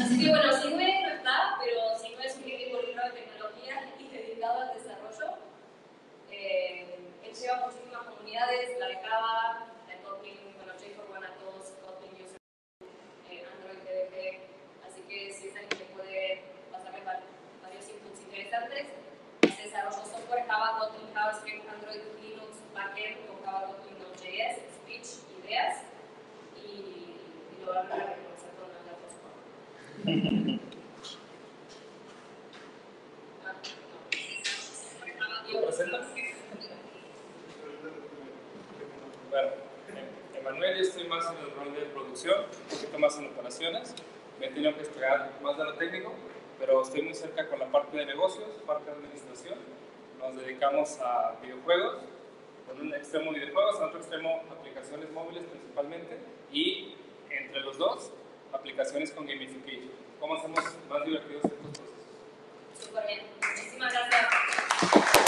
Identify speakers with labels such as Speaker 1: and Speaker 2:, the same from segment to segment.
Speaker 1: Así que bueno, si
Speaker 2: me he tenido que esperar más de lo técnico, pero estoy muy cerca con la parte de negocios, parte de administración. Nos dedicamos a videojuegos, con un extremo videojuegos, a otro extremo aplicaciones móviles principalmente, y entre los dos, aplicaciones con gamification. ¿Cómo hacemos más divertidos estos procesos?
Speaker 1: Súper bien. Muchísimas gracias.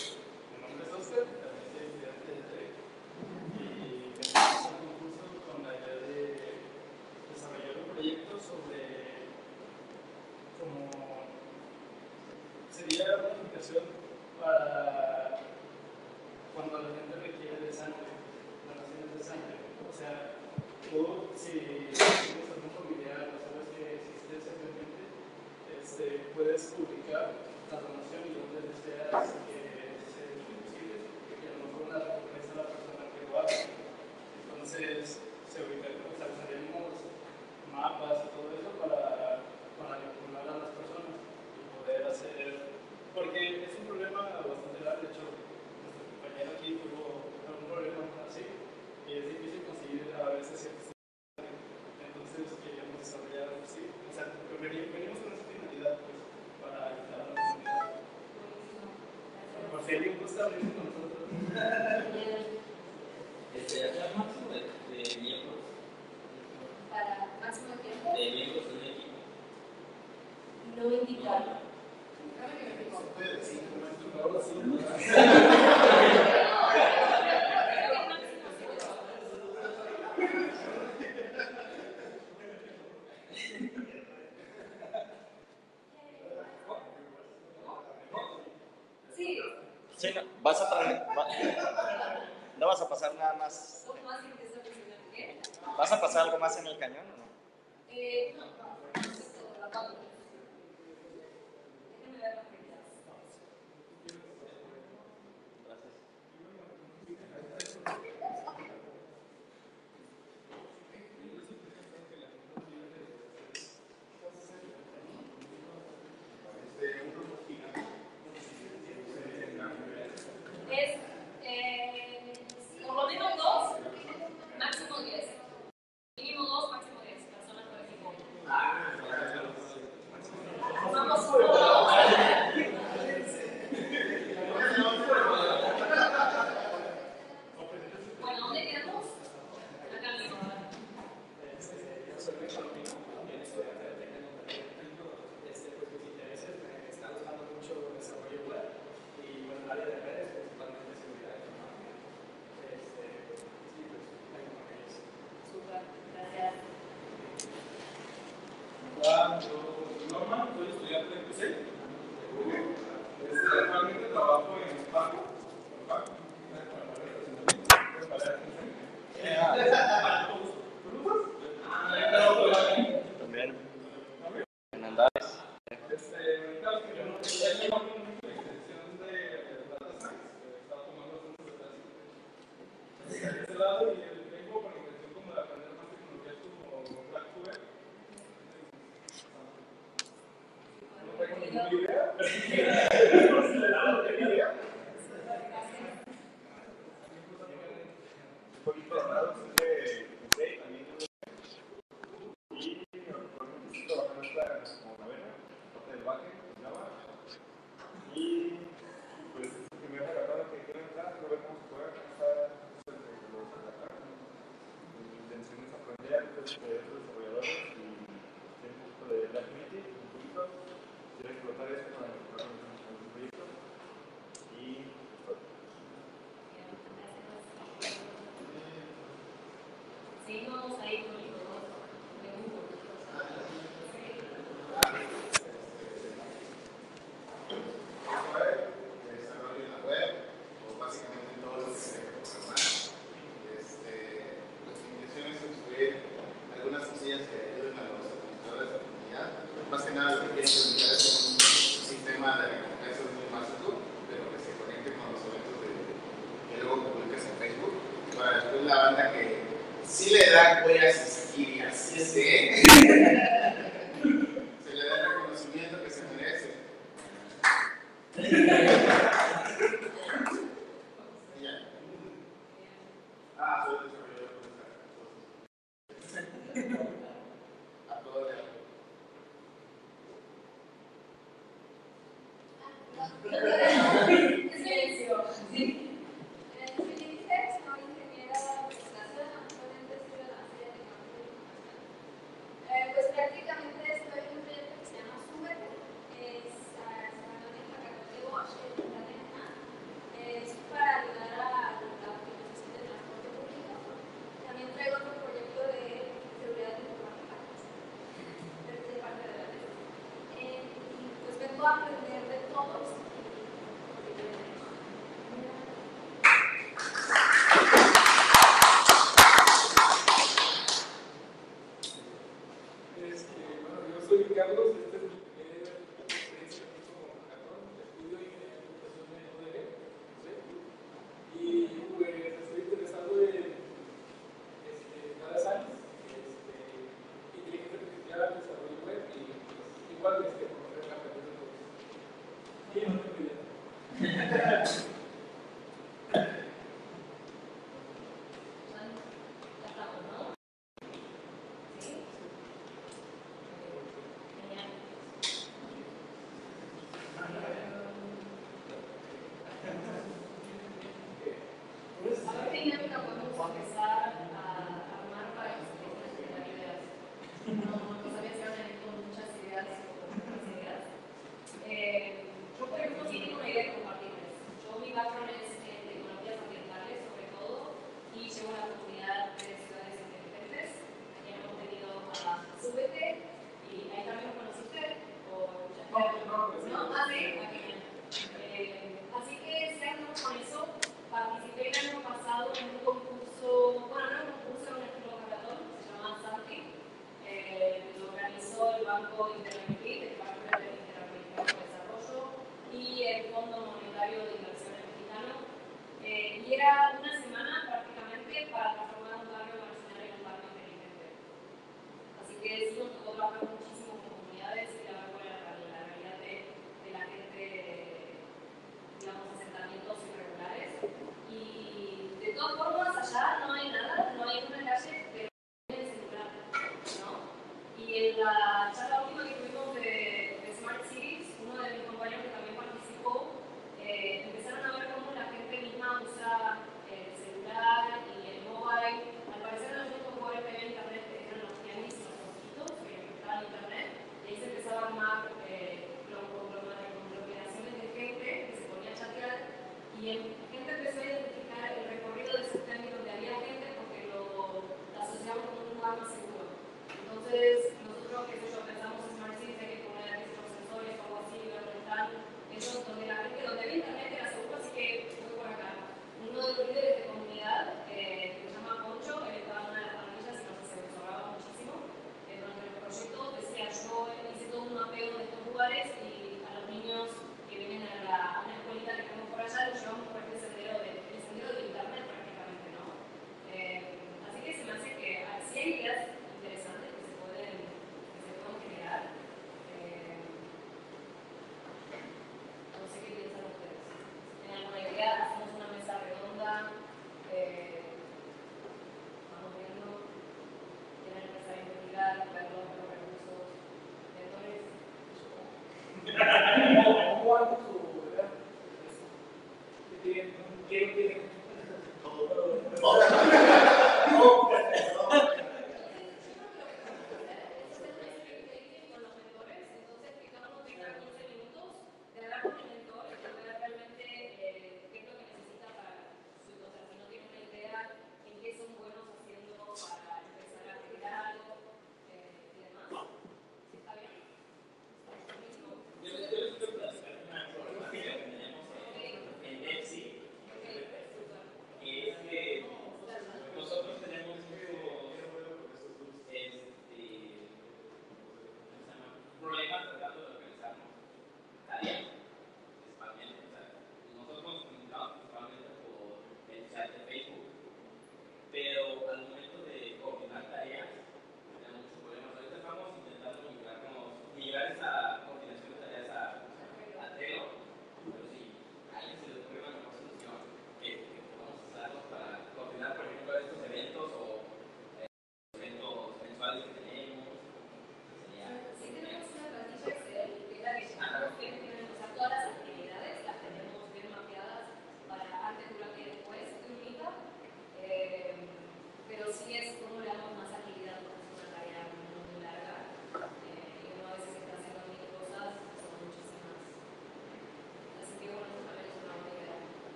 Speaker 3: pues
Speaker 4: vengo
Speaker 5: a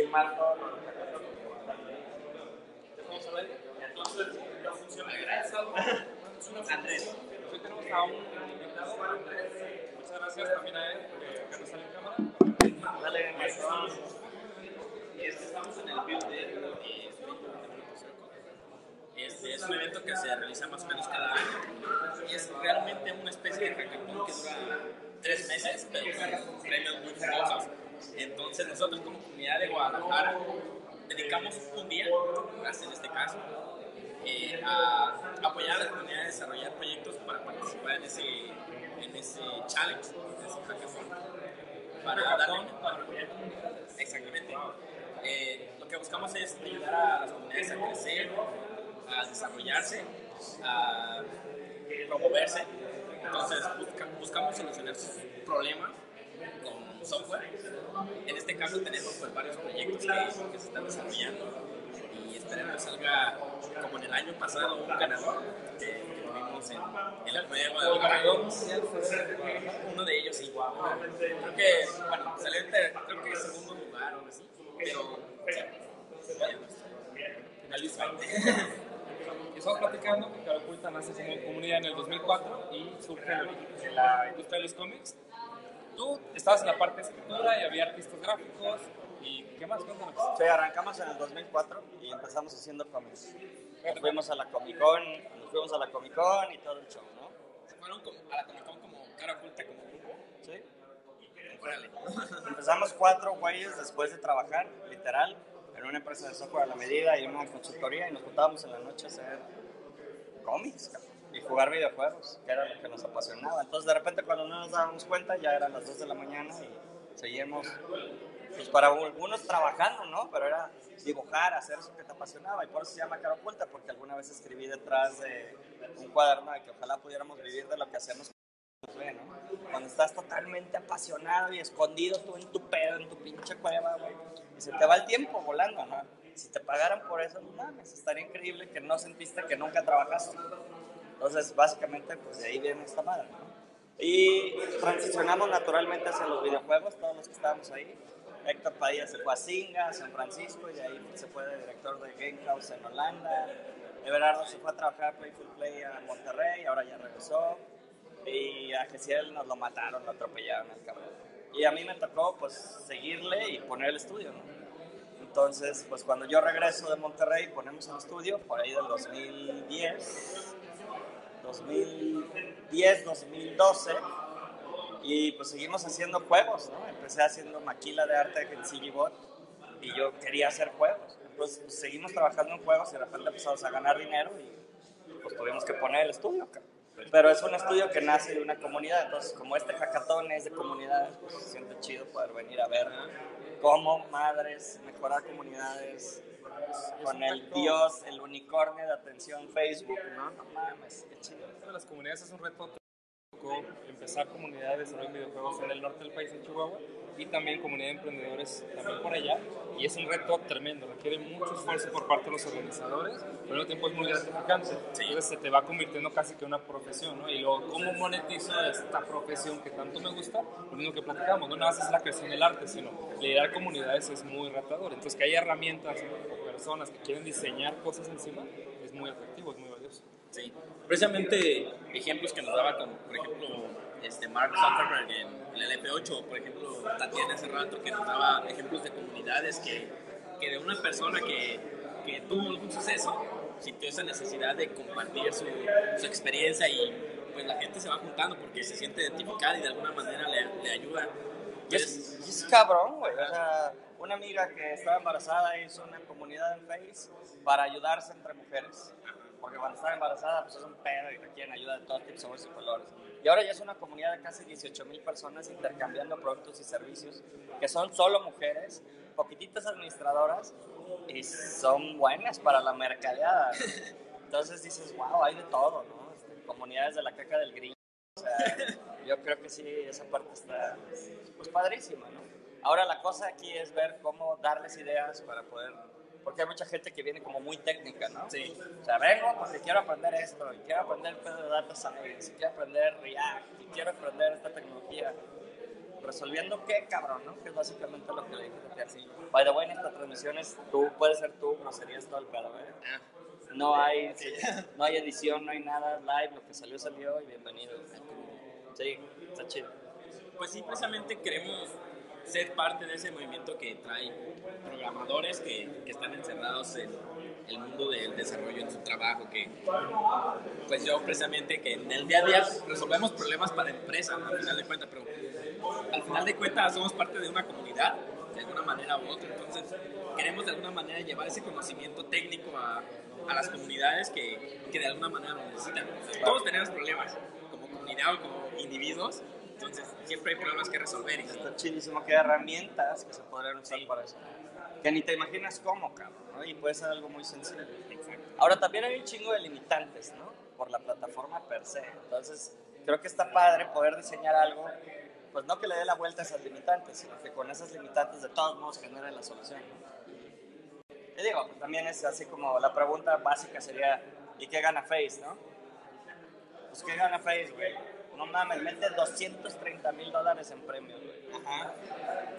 Speaker 6: filmar todo lo que
Speaker 7: Vamos a ver. Entonces, ya funciona. Gracias, Andrés.
Speaker 2: hoy tenemos a un invitado, Andrés. Muchas gracias también a él, que que no sale en cámara.
Speaker 6: Dale,
Speaker 7: Este, estamos en el Build Day, eh, este es un evento que se realiza más o menos cada año y es realmente una especie de hackathon que dura tres meses, pero con premios muy famosos. Entonces nosotros como comunidad de Guadalajara dedicamos un día, más en este caso, eh, a apoyar a la comunidad a desarrollar proyectos para participar en ese, en ese challenge, en ese hackathon. Para apoyar. Exactamente. Eh, lo que buscamos es ayudar a las comunidades a crecer, a desarrollarse, a promoverse. Entonces busca- buscamos solucionar sus problemas con software. En este caso tenemos pues, varios proyectos que, que se están desarrollando y esperemos que salga como en el año pasado un ganador que, que tuvimos en, en del ganador uno de ellos sí. Creo que, bueno, salió en ter- creo que segundo lugar o así, pero sí.
Speaker 2: Finalista. Estamos platicando que Caro Oculta nace como comunidad en el 2004 y surge la industria de los cómics. Tú estabas en la parte de escritura y había artistas gráficos y ¿qué más? Cuéntanos.
Speaker 6: Sí, arrancamos en el 2004 y empezamos haciendo cómics. Nos fuimos a la Comic Con, nos fuimos a la Comic Con y todo el show, ¿no?
Speaker 7: Se fueron a la Comic Con como cara oculta, como grupo.
Speaker 6: Sí.
Speaker 7: Órale.
Speaker 6: Empezamos cuatro güeyes después de trabajar, literal, en una empresa de software a la medida y una consultoría y nos juntábamos en la noche a hacer cómics y jugar videojuegos, que era lo que nos apasionaba. Entonces de repente cuando no nos dábamos cuenta ya eran las 2 de la mañana y seguíamos, pues para algunos trabajando, ¿no? Pero era dibujar, hacer eso que te apasionaba y por eso se llama cara oculta, porque alguna vez escribí detrás de un cuaderno de que ojalá pudiéramos vivir de lo que hacemos ¿no? Cuando estás totalmente apasionado y escondido tú en tu pedo, en tu pinche cueva, güey, y se te va el tiempo volando, ¿no? Si te pagaran por eso, no mames, estaría increíble que no sentiste que nunca trabajaste. Entonces, básicamente, pues de ahí viene esta madre, ¿no? Y transicionamos naturalmente hacia los videojuegos, todos los que estábamos ahí. Héctor Padilla se fue a Singa, a San Francisco, y ahí se fue de director de Game House en Holanda. Everardo se fue a trabajar a Playful Play a Monterrey, ahora ya regresó. Y a Gesiel nos lo mataron, lo atropellaron al cabrón. Y a mí me tocó, pues, seguirle y poner el estudio, ¿no? Entonces, pues cuando yo regreso de Monterrey, ponemos el estudio, por ahí del 2010, 2010, 2012, y pues seguimos haciendo juegos, ¿no? Empecé haciendo maquila de arte en CGBot y yo quería hacer juegos. Entonces, pues, seguimos trabajando en juegos y de repente empezamos a ganar dinero y pues tuvimos que poner el estudio, cabrón. Pero es un estudio que nace de una comunidad, entonces como este hackathon es de comunidades, pues se siente chido poder venir a ver cómo madres mejorar comunidades con el dios, el unicornio de atención Facebook, ¿no? No mames, qué chido.
Speaker 2: Esto de las comunidades es un reto. Tocó empezar comunidades de desarrollo de videojuegos en el norte del país, en Chihuahua, y también comunidad de emprendedores también por allá. Y es un reto tremendo, requiere mucho esfuerzo por parte de los organizadores, pero al mismo tiempo es muy gratificante. Entonces se te va convirtiendo casi que una profesión, ¿no? Y luego, ¿cómo monetizo esta profesión que tanto me gusta? Lo mismo que platicamos, no nada más es la creación del arte, sino liderar comunidades es muy retador. Entonces que haya herramientas o personas que quieren diseñar cosas encima es muy atractivo.
Speaker 7: Sí, precisamente ejemplos que nos daba, como por ejemplo este Mark Zuckerberg en el LP8, o por ejemplo Tatiana hace rato, que nos daba ejemplos de comunidades que, que de una persona que, que tuvo algún suceso sintió esa necesidad de compartir su, su experiencia y pues la gente se va juntando porque se siente identificada y de alguna manera le, le ayuda.
Speaker 6: Y es, y es cabrón, güey. O sea, una amiga que estaba embarazada hizo una comunidad en Face para ayudarse entre mujeres. Porque cuando estaba embarazada, pues es un pedo y requieren ayuda de todos tipos, sabores y colores. Y ahora ya es una comunidad de casi 18 mil personas intercambiando productos y servicios que son solo mujeres, poquititas administradoras y son buenas para la mercadeada. Entonces dices, wow, hay de todo, ¿no? Este, comunidades de la caca del grillo. O sea, yo creo que sí, esa parte está pues padrísima, ¿no? Ahora la cosa aquí es ver cómo darles ideas para poder porque hay mucha gente que viene como muy técnica, ¿no?
Speaker 7: Sí.
Speaker 6: O sea, vengo porque quiero aprender esto, y quiero aprender el pedo de data science, y quiero aprender React, y quiero aprender esta tecnología. ¿Resolviendo qué, cabrón, no? Que es básicamente lo que le dije a ti. By the way, en estas transmisiones tú puedes ser tú, groserías todo el pedo, ¿eh?
Speaker 7: Ah,
Speaker 6: No hay, no hay edición, no hay nada, live, lo que salió, salió, y bienvenido. Sí, está chido.
Speaker 7: Pues sí, precisamente queremos ser parte de ese movimiento que trae programadores que, que están encerrados en el mundo del desarrollo en su trabajo, que pues yo precisamente que en el día a día resolvemos problemas para empresas, ¿no? al final de cuentas, pero al final de cuentas somos parte de una comunidad, de alguna manera u otra, entonces queremos de alguna manera llevar ese conocimiento técnico a, a las comunidades que, que de alguna manera lo necesitan. Todos tenemos problemas, como comunidad o como individuos, entonces siempre hay problemas que resolver. Y
Speaker 6: Está chidísimo que hay herramientas que se podrían usar para eso. Que ni te imaginas cómo, cabrón, ¿no? Y puede ser algo muy sencillo. Ahora también hay un chingo de limitantes, ¿no? Por la plataforma per se. Entonces, creo que está padre poder diseñar algo, pues no que le dé la vuelta a esas limitantes, sino que con esas limitantes de todos modos genere la solución. Y digo, pues también es así como la pregunta básica sería, ¿y qué gana Face, no? Pues ¿qué gana Face, güey? No mames, mete 230 mil dólares en premios, güey.
Speaker 2: Ajá.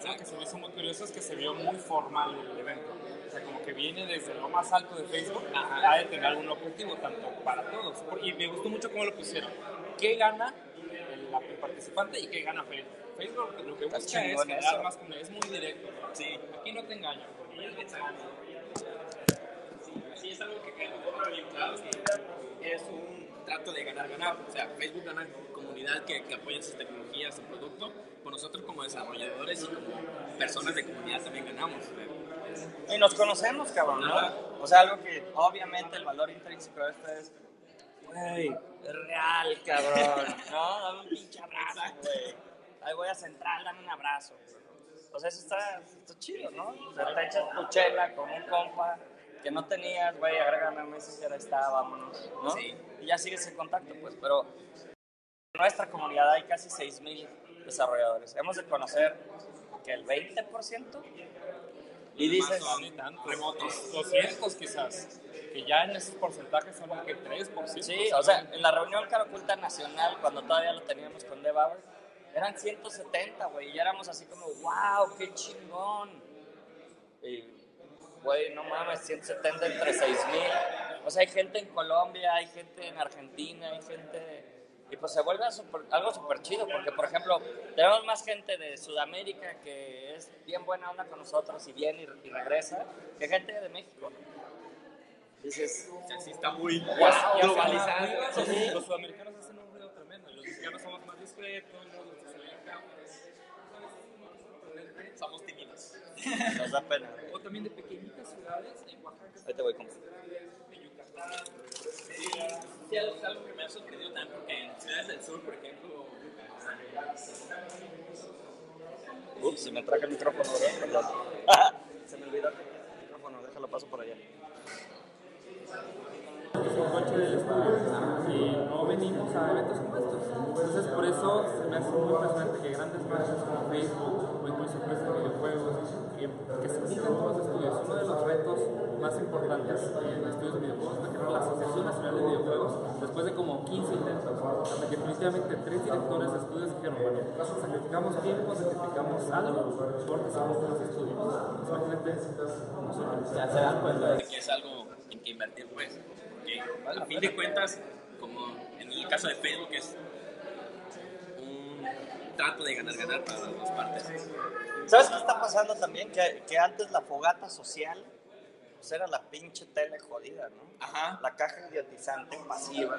Speaker 2: Lo que se me hizo muy curioso es que se vio muy formal el evento. O sea, como que viene desde lo más alto de Facebook a de tener algún objetivo, tanto para todos. Y me gustó mucho cómo lo pusieron. ¿Qué gana el, el participante y qué gana Facebook? Facebook lo que busca es generar más comunidad. Es muy directo. Sí, aquí no te engaño.
Speaker 7: Sí, es algo que bien claro, que es un trato de ganar-ganar. O sea, Facebook gana comunidad que, que apoya sus tecnologías, su producto, pues nosotros como desarrolladores y como personas de comunidad también ganamos.
Speaker 6: Y nos conocemos, cabrón, ¿no? O sea, algo que obviamente el valor intrínseco de esto es, güey, es real, cabrón, ¿no? Dame un pinche abrazo, güey. Ahí voy a central, dame un abrazo. O sea, eso está, está chido, ¿no? O sea, te echas tu chela con un compa que no tenías, güey, agrégame a Messenger, está, vámonos, ¿no?
Speaker 7: Sí.
Speaker 6: Y ya sigues en contacto, pues, pero en nuestra comunidad hay casi 6.000 desarrolladores. Hemos de conocer que el 20%. Y dices,
Speaker 2: Más o menos, tanto. Remotos. 200 quizás. Que ya en esos porcentajes son que 3%.
Speaker 6: Sí, o sea, en la reunión Cara Oculta Nacional, cuando todavía lo teníamos con Devour, eran 170, güey, y ya éramos así como, wow, qué chingón. Y, güey, no mames, 170 entre 6000. O sea, hay gente en Colombia, hay gente en Argentina, hay gente. Y pues se vuelve super- algo súper chido, porque por ejemplo, tenemos más gente de Sudamérica que es bien buena onda con nosotros y viene y, y regresa, que gente de México. Dices,
Speaker 7: O sea, sí está muy globalizado.
Speaker 2: Los, sudamericanos hacen un ruido tremendo. Los mexicanos somos más discretos, nos gusta salir a cámaras.
Speaker 7: Somos tímidos.
Speaker 6: nos da pena.
Speaker 2: O también de pequeñitas ciudades en Oaxaca,
Speaker 6: Ahí te voy, compa.
Speaker 2: de Yucatán.
Speaker 7: Sí, es algo que me ha sorprendido también porque en ciudades del sur, por ejemplo,
Speaker 6: Ups, si me traje el micrófono, ¿verdad? Perdón. Se me olvidó el micrófono, déjalo paso por allá.
Speaker 2: coche del estudio y no venimos a eventos como estos. Entonces, por eso se me hace muy impresionante que grandes marcas como Facebook empresas de videojuegos que, que se juntan todos los estudios. Uno de los retos más importantes en estudios de videojuegos fue crear la Asociación Nacional de Videojuegos después de como 15 intentos, hasta que definitivamente tres directores de estudios dijeron, bueno, sacrificamos tiempo, sacrificamos algo porque somos los estudios. Imagínate.
Speaker 7: Ya se dan cuenta que es algo en que invertir, pues. Que a fin de cuentas, como en el caso de Facebook, es trato de ganar-ganar para las dos partes.
Speaker 6: ¿Sabes qué está pasando también? Que, que antes la fogata social pues era la pinche tele jodida, ¿no?
Speaker 7: Ajá.
Speaker 6: La caja idiotizante, pasiva.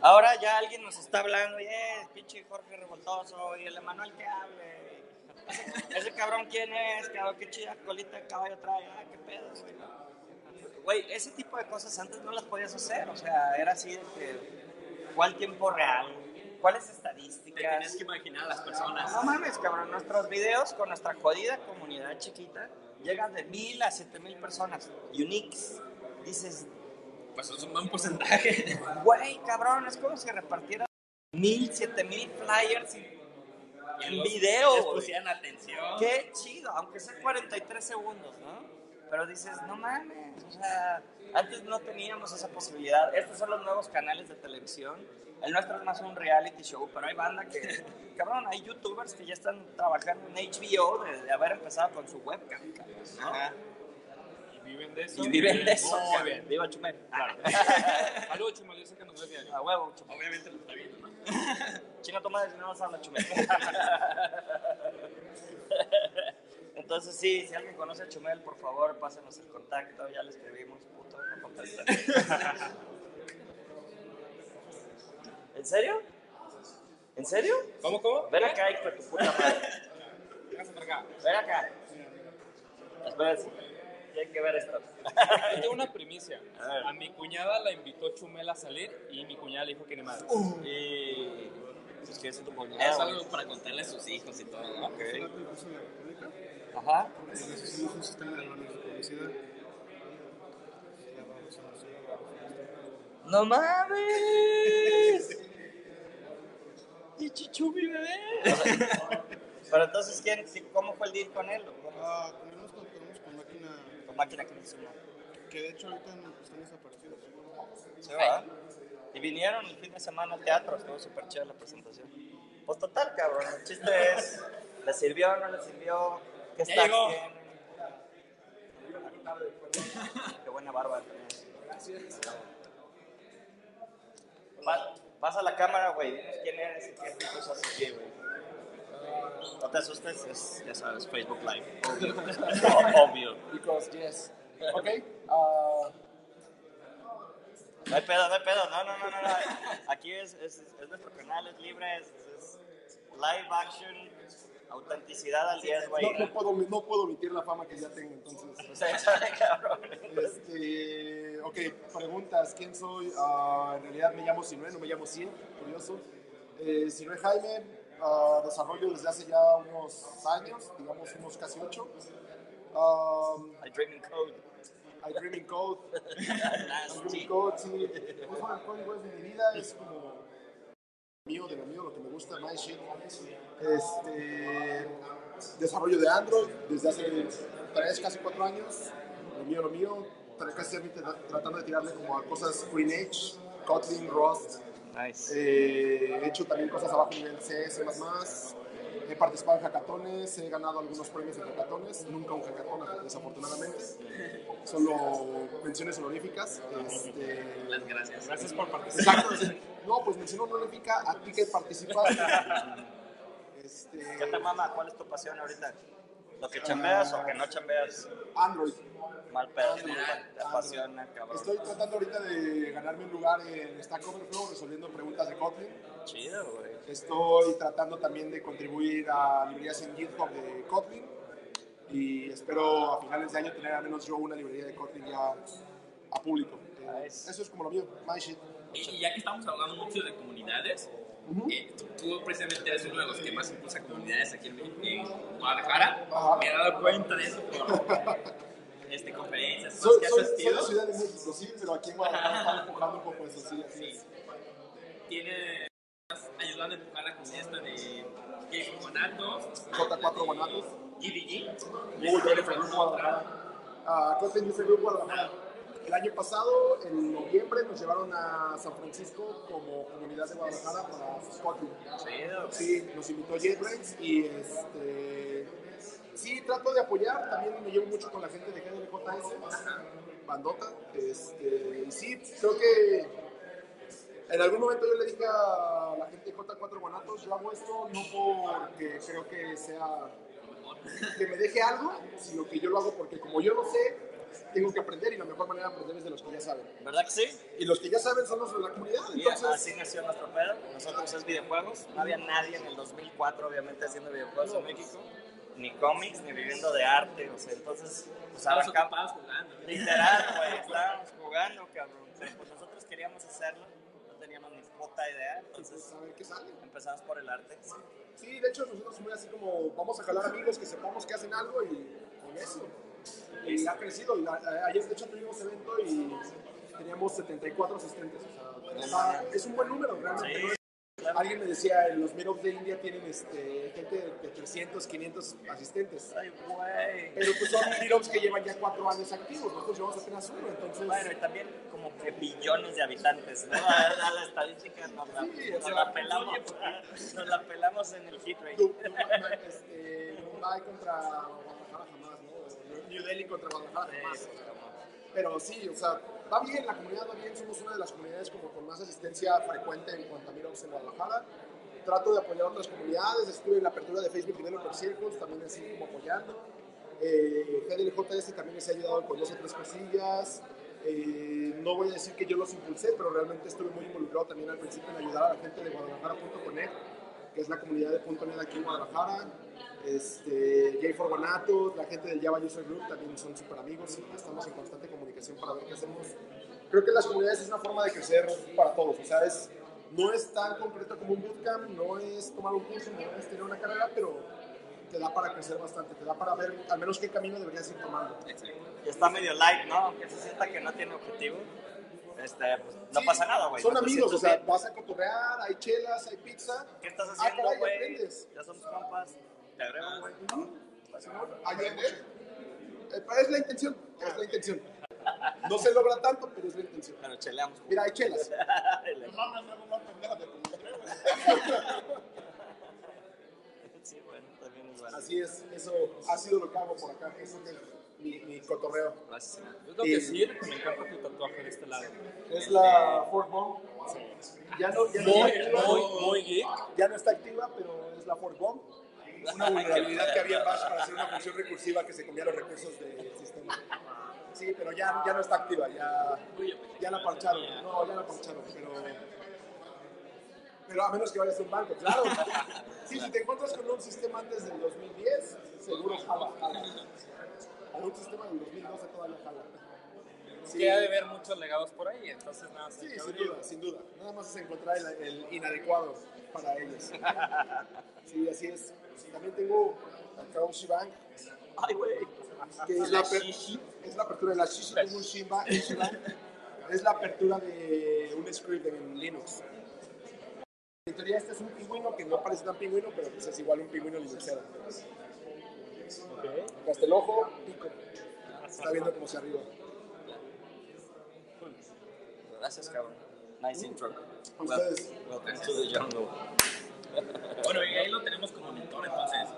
Speaker 6: Ahora ya alguien nos está hablando, y eh, pinche Jorge Revoltoso, y el Emanuel que hable. Ese, ese cabrón, ¿quién es? Cabrón, qué chida colita de caballo trae. Ah, qué pedo, güey. Güey, ese tipo de cosas antes no las podías hacer. O sea, era así de que, ¿cuál tiempo real? ¿Cuáles
Speaker 7: Te
Speaker 6: estadísticas?
Speaker 7: tienes que imaginar a las personas.
Speaker 6: No mames, cabrón, nuestros videos con nuestra jodida comunidad chiquita llegan de mil a siete mil personas, uniques. Dices,
Speaker 7: Pues es un buen porcentaje.
Speaker 6: güey, cabrón, es como si repartiera mil, siete mil flyers y- en video.
Speaker 7: Pusieran atención.
Speaker 6: Qué chido, aunque sea 43 segundos, ¿no? Pero dices, no mames, o sea, antes no teníamos esa posibilidad. Estos son los nuevos canales de televisión. El nuestro es más un reality show, pero hay banda que, cabrón, hay youtubers que ya están trabajando en HBO de, de haber empezado con su webcam, cabrón, ¿no?
Speaker 7: Ajá.
Speaker 2: Y viven de eso.
Speaker 6: Y viven de eso.
Speaker 2: Muy bien.
Speaker 6: Viva Chumel.
Speaker 2: Saludos, Chumal, yo sé que nos ves diario.
Speaker 6: A huevo, Chumel.
Speaker 7: Obviamente lo está viendo, ¿no?
Speaker 6: Chinga tu madre si no nos habla Chumel. Entonces sí, si alguien conoce a Chumel, por favor, pásenos el contacto, ya le escribimos, puto, no contesta. ¿En serio? ¿En serio?
Speaker 2: ¿Cómo, cómo?
Speaker 6: Ven acá, hijo de tu puta madre. Ven acá. Espérense, hay que ver esto.
Speaker 2: Yo tengo una primicia.
Speaker 6: A
Speaker 2: mi cuñada la invitó Chumel a salir y mi cuñada le dijo que ni madre.
Speaker 6: Y... Es que es tu
Speaker 7: Es
Speaker 6: cuñado.
Speaker 7: algo para contarle a sus hijos y todo, ¿no?
Speaker 6: Ok. Ajá.
Speaker 3: un sistema de banners de publicidad.
Speaker 6: ¡No mames! ¡Y Chichu, mi bebé! Pero entonces, ¿quién, ¿cómo fue el deal con él?
Speaker 3: Ah, con él nos contamos con máquina
Speaker 6: Con máquina que hizo
Speaker 3: que de hecho ahorita no- están desaparecidos.
Speaker 6: ¿Se va? Y vinieron el fin de semana al teatro, estuvo súper chida la presentación. Pues total, cabrón, el chiste es, ¿le sirvió o no le sirvió? ¿Qué está
Speaker 7: llegó.
Speaker 6: bien? Qué buena barba. Pa- Pasa la cámara, güey, dinos quién eres y qué ricos haces aquí, güey. No te asustes, es, ya sabes, Facebook Live. Obvio. Obvio.
Speaker 8: Because, yes. Okay. Uh,
Speaker 6: No hay pedo, no hay pedo. No, no, no, no. no. Aquí es, es, es nuestro canal, es libre, es, es live action, autenticidad al 10, güey.
Speaker 8: no, no, puedo, no puedo omitir la fama que ya tengo, entonces.
Speaker 6: Sabe, cabrón.
Speaker 8: Este, ok, preguntas. ¿Quién soy? Ah, en realidad me llamo Sinue, no me llamo Sin, curioso. Eh, Sinue Jaime, ah, desarrollo desde hace ya unos años, digamos unos casi ocho. Um,
Speaker 6: I dream in code.
Speaker 8: I Dream in Code. I Dream in Code, sí. Bueno, el código es de mi vida, es como mío, de lo mío, lo que me gusta, my shit. Este, desarrollo de Android desde hace tres, casi cuatro años. Lo mío, lo mío. Casi tra- tratando de tirarle como a cosas Green Edge, Kotlin, Rust.
Speaker 6: Nice.
Speaker 8: Eh, he hecho también cosas abajo nivel C, C++. He participado en hackatones, he ganado algunos premios en hackatones, nunca un hackatón, desafortunadamente. Solo menciones honoríficas. Este,
Speaker 7: Las gracias.
Speaker 2: Gracias por participar.
Speaker 8: Exacto. No, pues mención honorífica a ti que participaste. Este,
Speaker 6: ¿Qué te mama? ¿Cuál es tu pasión ahorita? ¿Lo que chambeas o que no chambeas?
Speaker 8: Android.
Speaker 6: Mal pedo. Te apasiona, cabrón.
Speaker 8: Estoy tratando ahorita de ganarme un lugar en Stack Overflow resolviendo preguntas de Kotlin.
Speaker 6: Chido, güey.
Speaker 8: Estoy tratando también de contribuir a librerías en GitHub de Kotlin y espero a finales de año tener al menos yo una librería de Kotlin ya a público.
Speaker 6: Nice.
Speaker 8: Eso es como lo mío, my shit.
Speaker 7: Y ya que estamos hablando mucho de comunidades, eh, tú, tú precisamente eres uno de los que más impulsa comunidades aquí en, en Guadalajara. Me he dado cuenta de eso por este, conferencias.
Speaker 8: Sí, Soy,
Speaker 7: ¿Qué
Speaker 8: soy,
Speaker 7: haces,
Speaker 8: soy
Speaker 7: tío?
Speaker 8: de Ciudad de México, sí, pero aquí en Guadalajara están empujando un poco eso, sí, así es.
Speaker 7: Tiene. Ayudando a empujar la comunidad de Game Monatos,
Speaker 8: J4 Guanatos,
Speaker 7: GDG.
Speaker 8: Google Developer Group Guadalajara, uh, Kotlin User Group Guadalajara. El año pasado, en noviembre, nos llevaron a San Francisco como comunidad de Guadalajara para.
Speaker 6: Chido.
Speaker 8: Sí, nos invitó JetBrains y este. Sí, trato de apoyar. También me llevo mucho con la gente de GDLJS, bandota. Este, y sí, creo que en algún momento yo le dije a la gente de J4 Guanatos: Yo hago esto no porque creo que sea. que me deje algo, sino que yo lo hago porque, como yo lo sé, tengo que aprender y la mejor manera de aprender es de los que ya saben.
Speaker 6: ¿Verdad que sí?
Speaker 8: Y los que ya saben son los de la comunidad.
Speaker 6: Y
Speaker 8: Entonces,
Speaker 6: así nació nuestro pedo. Nosotros es videojuegos. No había nadie en el 2004, obviamente, haciendo videojuegos en México. Ni cómics, ni viviendo de arte. O sea, entonces, pues arrancamos.
Speaker 7: jugando.
Speaker 6: Literal, güey, estábamos jugando, cabrón. Pero pues nosotros queríamos hacerlo, no teníamos ni puta idea.
Speaker 8: pues,
Speaker 6: Entonces
Speaker 8: a ver qué sale.
Speaker 6: empezamos por el arte.
Speaker 8: Sí, de hecho nosotros muy así como vamos a jalar amigos que sepamos que hacen algo y con eso. Y ha crecido. Y la- a- ayer de hecho tuvimos evento y teníamos 74 asistentes. O sea, es un buen número realmente.
Speaker 6: Sí.
Speaker 8: Alguien me decía, los meetups de India tienen este, gente de 300, 500 asistentes.
Speaker 6: Ay, güey.
Speaker 8: Pero pues son meetups que llevan ya cuatro años activos. Nosotros llevamos apenas uno, entonces...
Speaker 6: Bueno, y también como que billones de habitantes, ¿no? A, a la estadística nos la,
Speaker 8: Sí, o
Speaker 6: nos
Speaker 8: sea,
Speaker 6: la pelamos, nos la pelamos en el hit rate.
Speaker 8: Este, Mumbai contra jamás, ¿no? New Delhi contra Guadalajara. Pero sí, o sea, va bien, la comunidad va bien, somos una de las comunidades como con más asistencia frecuente en cuanto a meetups en Guadalajara. Trato de apoyar a otras comunidades, estuve en la apertura de Facebook Developer Circles, también así como apoyando. Eh, también les ha ayudado con dos o tres cosillas. Eh, no voy a decir que yo los impulsé, pero realmente estuve muy involucrado también al principio en ayudar a la gente de Guadalajara.connect, que es la comunidad de .NET aquí en Guadalajara. Este, J4 Guanatos, la gente del Java User Group también son súper amigos y estamos en constante comunicación para ver qué hacemos. Creo que las comunidades es una forma de crecer para todos, o sea, es, no es tan concreto como un bootcamp, no es tomar un curso, no es tener una carrera, pero te da para crecer bastante, te da para ver al menos qué camino deberías ir tomando.
Speaker 6: Y está medio light, ¿no? Aunque se sienta que no tiene objetivo. Este, pues, no
Speaker 8: Sí,
Speaker 6: pasa nada, güey.
Speaker 8: Son
Speaker 6: no
Speaker 8: amigos, o sea,
Speaker 6: bien.
Speaker 8: vas a cotorrear, hay chelas, hay pizza.
Speaker 6: ¿Qué estás
Speaker 8: Ah,
Speaker 6: haciendo, güey?
Speaker 8: aprendes.
Speaker 6: ya somos compas. Te agrego.
Speaker 8: Eh, pero es la intención, es la intención. No se logra tanto, pero es la intención.
Speaker 6: Pero cheleamos.
Speaker 8: Mira, hay chelas.
Speaker 5: No mames, no hago más pendeja de como
Speaker 6: Sí, bueno, también es bueno.
Speaker 8: Así es, eso ha sido lo que hago por acá. Eso es mi, mi cotorreo.
Speaker 6: Gracias.
Speaker 2: Yo tengo que decir que me encanta tu tatuaje de este lado.
Speaker 8: Es la Ford Bomb. Ya no, ya no
Speaker 2: Muy,
Speaker 8: está activa,
Speaker 2: muy, muy geek.
Speaker 8: ya no está activa, pero es la Ford Bomb. Una vulnerabilidad que había en Bash para hacer una función recursiva que se comía los recursos del sistema. Sí, pero ya, ya no está activa, ya, ya la parcharon. No, ya la parcharon, pero. Pero a menos que vayas a un banco, claro. Sí, si te encuentras con un sistema antes del 2010, seguro jala, jala. Un sistema del 2012 todavía jala. Sí,
Speaker 2: Que ha de haber muchos legados por ahí, entonces nada,
Speaker 8: sí, sin
Speaker 2: abrirlo.
Speaker 8: duda, sin duda. Nada más es encontrar el, el inadecuado para ellos. Sí, así es. También tengo acá un Shibang,
Speaker 6: Ay, güey.
Speaker 8: que es la, aper- es la apertura de la Shishi, tengo un Shiba, un Shibang. Es la apertura de un script en Linux. En teoría este es un pingüino que no parece tan pingüino, pero pues es igual un pingüino linuxero. Acá está el ojo, pico. Está viendo como hacia arriba.
Speaker 6: Gracias, cabrón. Nice intro.
Speaker 8: Ustedes.
Speaker 6: Welcome to the jungle.
Speaker 7: Bueno, y ahí lo tenemos como mentor, entonces.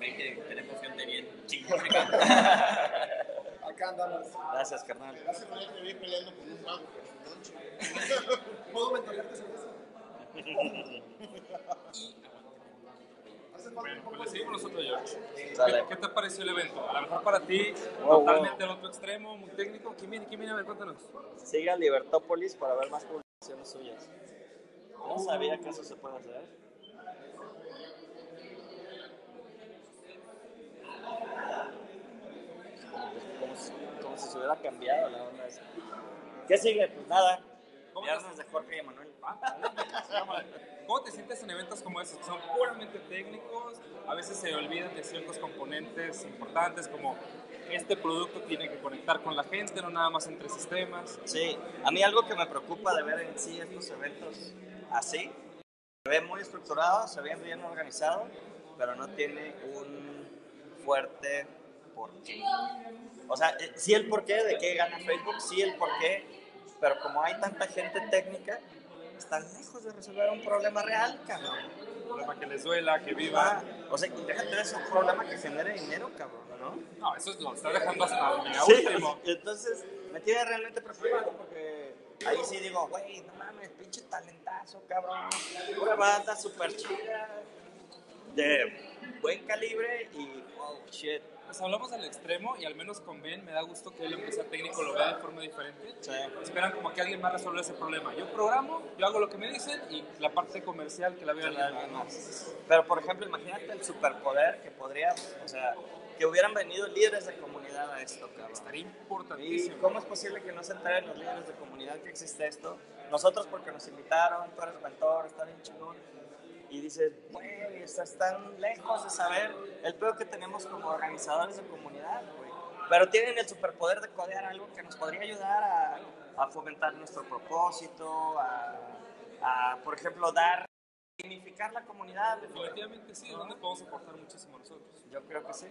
Speaker 7: Ven que tenemos gente bien chingona.
Speaker 8: Acá andamos.
Speaker 6: Gracias, carnal.
Speaker 5: Hace falta que vi peleando con un mago.
Speaker 8: ¿Puedo mentorearte sobre eso?
Speaker 2: Bueno, pues le seguimos nosotros, George. ¿Qué, qué te pareció el evento? A lo mejor para ti,
Speaker 6: Wow,
Speaker 2: totalmente al otro extremo, muy técnico. ¿Quién viene? ¿Quién viene? A ver, cuéntanos.
Speaker 6: Sigue a Libertópolis para ver más publicaciones suyas. No sabía que eso se puede hacer. Como, si, como si se hubiera cambiado la onda esa. ¿Qué sigue? Pues nada.
Speaker 2: ¿Cómo
Speaker 6: Viernes de Jorge y
Speaker 2: ¿Cómo te sientes en eventos como esos que son puramente técnicos? A veces se olvidan de ciertos componentes importantes como este producto tiene que conectar con la gente, no nada más entre sistemas.
Speaker 6: Sí, a mí algo que me preocupa de ver en sí estos eventos así, se ve muy estructurado, se ve bien organizado, pero no tiene un fuerte porqué. O sea, eh, sí el porqué de qué gana Facebook, sí el porqué, pero como hay tanta gente técnica, están lejos de resolver un problema real, cabrón.
Speaker 2: Un problema que les duela, que
Speaker 6: Ah,
Speaker 2: viva.
Speaker 6: o sea, déjate de eso, un problema que genere dinero, cabrón, ¿no?
Speaker 2: No, eso es lo está dejando hasta el
Speaker 6: Sí,
Speaker 2: último.
Speaker 6: entonces me tiene realmente preocupado porque ahí sí digo, güey, no mames, pinche talentazo, cabrón. Una banda súper chida, de buen calibre y, oh, shit.
Speaker 2: Pues hablamos del extremo y al menos con Ben me da gusto que el empresario técnico lo vea de forma diferente.
Speaker 6: Sí.
Speaker 2: Esperan como que alguien más resuelva ese problema. Yo programo, yo hago lo que me dicen y la parte comercial que la vea alguien más.
Speaker 6: Pero, por ejemplo, imagínate el superpoder que podría, o sea, que hubieran venido líderes de comunidad a esto, cabrón.
Speaker 2: Estaría
Speaker 6: ¿Y
Speaker 2: importantísimo.
Speaker 6: cómo es posible que no se enteren los líderes de comunidad que existe esto? Nosotros porque nos invitaron, tú eres mentor, está bien chingón. Y dices, güey, estás tan lejos de saber el peor que tenemos como organizadores de comunidad, güey. Pero tienen el superpoder de codear algo que nos podría ayudar a, a fomentar nuestro propósito, a, a, por ejemplo, dar, significar la comunidad.
Speaker 2: Definitivamente sí, es donde podemos aportar muchísimo nosotros.
Speaker 6: Yo creo que sí,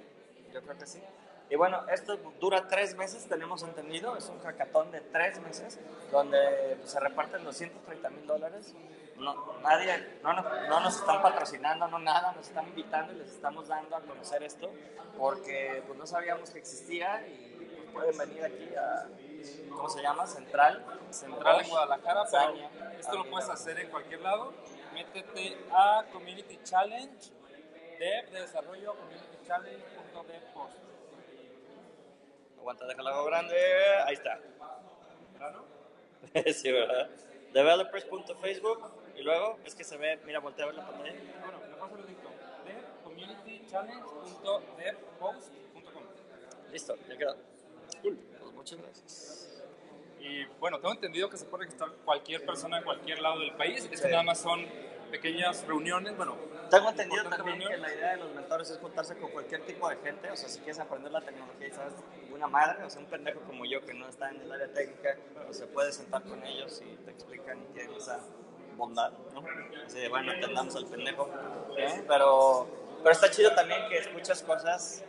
Speaker 6: yo creo que sí. Y bueno, esto dura tres meses, tenemos entendido, es un hackathon de tres meses, donde se reparten 230 mil dólares. No, nadie, no, nos- no nos están patrocinando, no nada, nos están invitando y les estamos dando a conocer esto, porque pues no sabíamos que existía y pues, pueden venir aquí a, ¿cómo se llama? Central.
Speaker 2: Central en Guadalajara,
Speaker 6: Manzana,
Speaker 2: esto lo puedes hacer en cualquier lado. Métete a Community Challenge, Dev de desarrollo, Community Challenge.dev post.
Speaker 6: Aguanta, déjalo algo grande. Ahí está.
Speaker 2: ¿Claro?
Speaker 6: sí, ¿verdad? Developers.facebook y luego es que se ve, mira, voltea a ver la pantalla.
Speaker 2: Bueno, mejor se lo dicto. Dev communitychallenge.devpost.com.
Speaker 6: Listo, ya quedó. Cool. Pues muchas gracias.
Speaker 2: Y bueno, tengo entendido que se puede registrar cualquier persona en cualquier lado del país. Esto
Speaker 6: Sí.
Speaker 2: nada más son pequeñas reuniones. Bueno,
Speaker 6: Tengo entendido también que
Speaker 2: reuniones.
Speaker 6: la idea de los mentores es juntarse con cualquier tipo de gente, o sea, si quieres aprender la tecnología y sabes una madre, o sea, un pendejo como yo que no está en el área técnica, pues se puede sentar con ellos y te explican y tienen esa bondad, ¿no? Así de, bueno, entendamos al pendejo, ¿eh? pero, pero está chido también que escuchas cosas,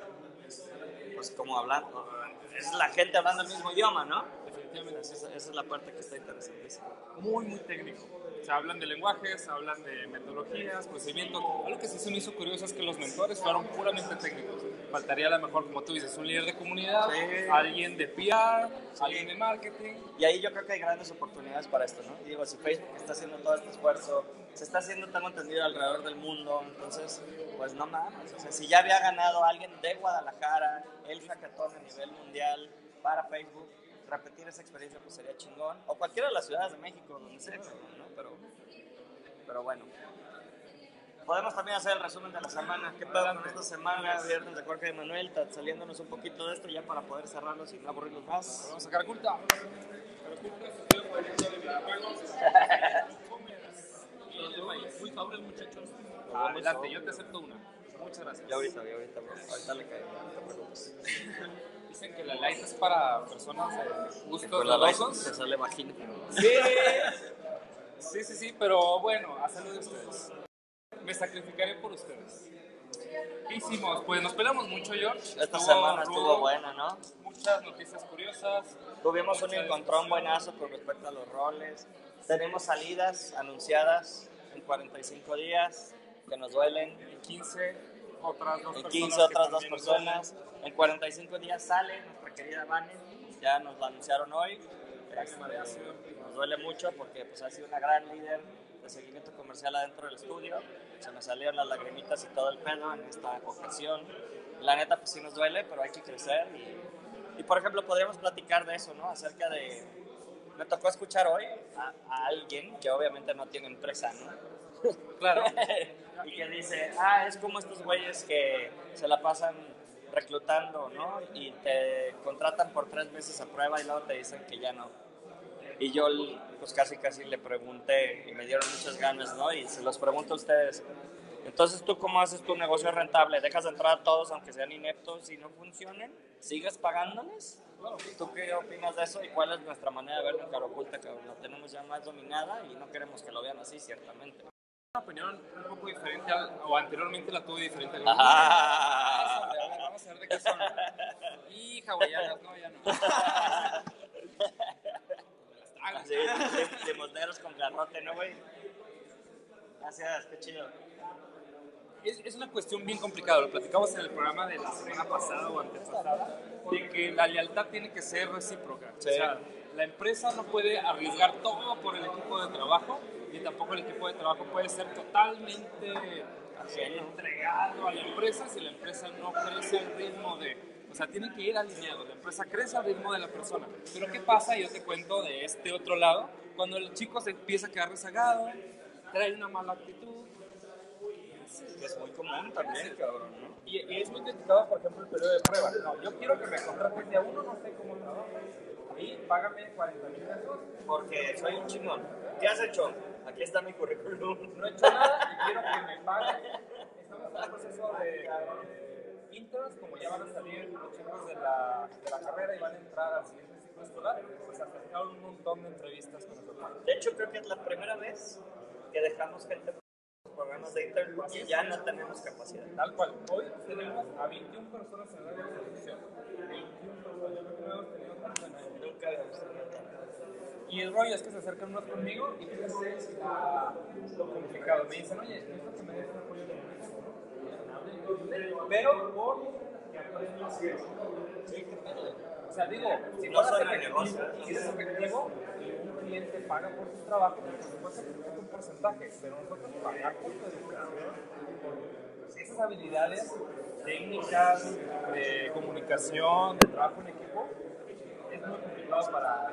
Speaker 6: pues como hablando, es la gente hablando el mismo idioma, ¿no?
Speaker 2: definitivamente.
Speaker 6: Esa, es- esa es la parte que está interesantísima.
Speaker 2: muy, muy técnico. Hablan de lenguajes, hablan de metodologías, procedimientos. Algo que sí se me hizo curioso es que los mentores fueron puramente técnicos. Faltaría a lo mejor, como tú dices, un líder de comunidad,
Speaker 6: Sí.
Speaker 2: alguien de PR, alguien de marketing.
Speaker 6: Y ahí yo creo que hay grandes oportunidades para esto, ¿no? Y digo, si Facebook está haciendo todo este esfuerzo, se está haciendo tan entendido alrededor del mundo, entonces, pues no mames. O sea, si ya había ganado alguien de Guadalajara el hackathon a nivel mundial para Facebook, repetir esa experiencia pues sería chingón. O cualquiera de las ciudades de México, donde sea, ¿no? Pero, pero bueno. Podemos también hacer el resumen de la semana. ¿Qué pedo con esta semana? Viernes de Jorge de Manuel, ta- saliéndonos un poquito de esto ya para poder cerrarlo sin aburrirlos más.
Speaker 2: Vamos a sacar culta.
Speaker 7: Muy favorable, muchachos.
Speaker 2: Adelante, yo te acepto una. Muchas gracias.
Speaker 6: Ya ahorita, ya ahorita, ahorita le cae, no te preocupes.
Speaker 2: Dicen que la light es para personas de gustos dudosos.
Speaker 6: se sale vagina.
Speaker 2: Sí, sí, sí, sí, pero bueno, a salud de ustedes. Me sacrificaré por ustedes. ¿Qué hicimos? Pues nos pelamos mucho, George.
Speaker 6: Esta
Speaker 2: Estuvo
Speaker 6: semana estuvo buena, ¿no?
Speaker 2: Muchas noticias curiosas.
Speaker 6: Tuvimos un encontrón buenazo con respecto a los roles. Tenemos salidas anunciadas en 45 días que nos duelen.
Speaker 2: En 15, otras dos
Speaker 6: En
Speaker 2: personas.
Speaker 6: 15
Speaker 2: que
Speaker 6: otras dos personas. En 45 días sale nuestra querida Vane. Ya nos lo anunciaron hoy. Este, nos duele mucho porque pues, ha sido una gran líder de seguimiento comercial adentro del estudio. Se me salieron las lagrimitas y todo el pedo en esta ocasión. La neta, pues sí nos duele, pero hay que crecer. Y, y, por ejemplo, podríamos platicar de eso, ¿no? Acerca de. Me tocó escuchar hoy a, a alguien que obviamente no tiene empresa, ¿no?
Speaker 2: Claro.
Speaker 6: y que dice, ah, es como estos güeyes que se la pasan reclutando, ¿no? Y te contratan por tres meses a prueba y luego te dicen que ya no. Y yo, pues casi casi le pregunté y me dieron muchas ganas, ¿no? Y se los pregunto a ustedes, Entonces, ¿tú cómo haces tu negocio rentable? ¿Dejas de entrar a todos aunque sean ineptos y no funcionen? ¿Sigues pagándoles? ¿Tú qué opinas de eso y cuál es nuestra manera de verlo en cara oculta? Que la tenemos ya más dominada y no queremos que lo vean así, ciertamente.
Speaker 2: Una opinión un poco diferente, al- o anteriormente la tuve diferente. al-
Speaker 6: Ajá.
Speaker 2: A ver, Vamos a ver de qué son. Y hawaianas, no, ya no. Tragas.
Speaker 6: lim- limosneros con garrote, ¿no, güey? Gracias, qué chido.
Speaker 2: Es, es una cuestión bien complicada, lo platicamos en el programa de la semana pasada o antepasada, de que la lealtad tiene que ser recíproca.
Speaker 6: Sí.
Speaker 2: O sea, la empresa no puede arriesgar todo por el equipo de trabajo y tampoco el equipo de trabajo puede ser totalmente entregado a la empresa si la empresa no crece al ritmo de... O sea, tiene que ir alineado, la empresa crece al ritmo de la persona. Pero ¿qué pasa? Yo te cuento de este otro lado, cuando el chico se empieza a quedar rezagado, trae una mala actitud,
Speaker 6: Que es muy común también, cabrón, ¿no?
Speaker 2: y, y es muy criticado, por ejemplo, el periodo de prueba. No, yo quiero que me contrates de a uno, no sé cómo trabajas, y págame 40 mil pesos.
Speaker 6: Porque soy un chingón. ¿Qué has hecho? Aquí está mi currículum.
Speaker 2: No he hecho nada y quiero que me paguen. Estamos en un proceso de interns, como ya van a salir los chicos de la, de la carrera y van a entrar al siguiente ciclo escolar, pues acercaron un montón de entrevistas con nosotros.
Speaker 6: De hecho, creo que es la primera vez que dejamos gente programas de internet porque ya no tenemos capacidad.
Speaker 2: Tal cual. Hoy tenemos a 21 personas en área de producción. 21 personas. Yo creo que no hemos tenido
Speaker 6: tenido tanto.
Speaker 2: Y el rollo es que se acercan unos conmigo y fíjense la- lo complicado. Me dicen, oye, necesito que me des un apoyo ¿no? Pero por que. O sea, digo, si
Speaker 6: No
Speaker 2: no es efectivo, si es efectivo y un cliente paga por tu trabajo, por supuesto que es un porcentaje, pero nosotros pagar por tu educación, por esas habilidades técnicas, de comunicación, de trabajo en equipo, para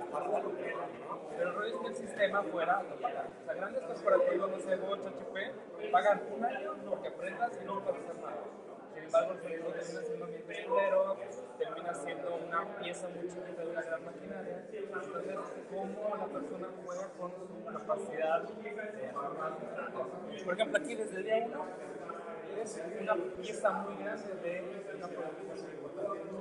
Speaker 2: pero el rollo es que el sistema fuera lo paga. O sea, grandes corporativos, no sé, Bosch, HP, pagan un año porque aprendas y no puedes hacer nada. Sin embargo, el cerebro termina siendo un dinero, termina siendo una pieza muy chiquita de una gran maquinaria. Entonces, ¿cómo la persona juega con su capacidad? Por ejemplo, aquí desde el día uno es una pieza muy grande de una.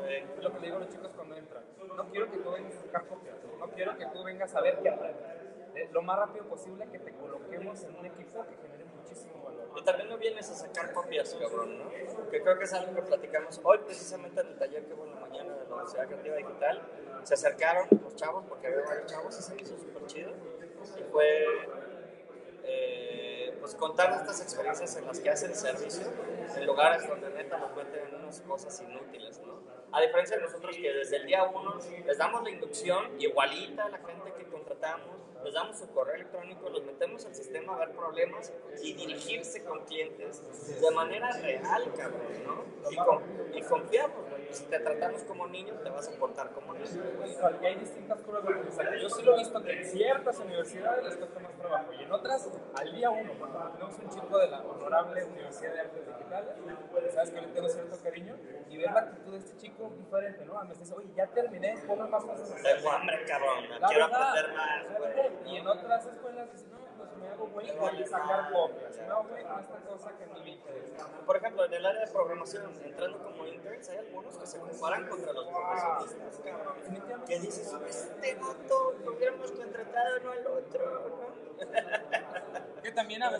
Speaker 2: Es lo que le digo a los chicos cuando entran. No quiero que tú vengas a sacar copias, no quiero que tú vengas a ver qué aprendes. Eh, Lo más rápido posible que te coloquemos en un equipo que genere muchísimo valor.
Speaker 6: Y también no vienes a sacar copias, cabrón, ¿no? Que creo que es algo que platicamos hoy precisamente en el taller que la mañana de la Universidad Creativa Digital. Se acercaron los chavos, porque había varios chavos y se hizo súper chido. Y fue eh, pues contar estas experiencias en las que hacen servicio en lugares donde neta nos meten en unas cosas inútiles, ¿no? A diferencia de nosotros que desde el día uno les damos la inducción igualita a la gente que contratamos, les damos su correo electrónico, los metemos al sistema a ver problemas y dirigirse con clientes de manera real, cabrón, ¿no? Y, con, y confiamos, güey. Si te tratamos como niño, te vas a portar como niño.
Speaker 2: Hay distintas curvas de aprendizaje. Yo sí lo he visto que en ciertas universidades les cuesta más trabajo y en otras, al día uno, cuando tenemos un chico de la honorable Universidad de Artes Digitales, sabes que le tengo cierto cariño, y ver la actitud de este chico diferente, ¿no? Me dice, oye, ya terminé, ponme más cosas.
Speaker 6: Tengo hambre, cabrón, quiero
Speaker 2: verdad,
Speaker 6: aprender más, güey.
Speaker 2: Y en otras escuelas dicen, no, pues me hago güey con sacar copias, me hago güey con esta cosa que ni me interesa.
Speaker 6: Por ejemplo, en el área de programación, entrando como interns, hay algunos que se comparan contra los profesionistas, cabrón. Que dices, este vato, lo hubiéramos contratado, no al otro, ¿no?
Speaker 2: Que también a veces.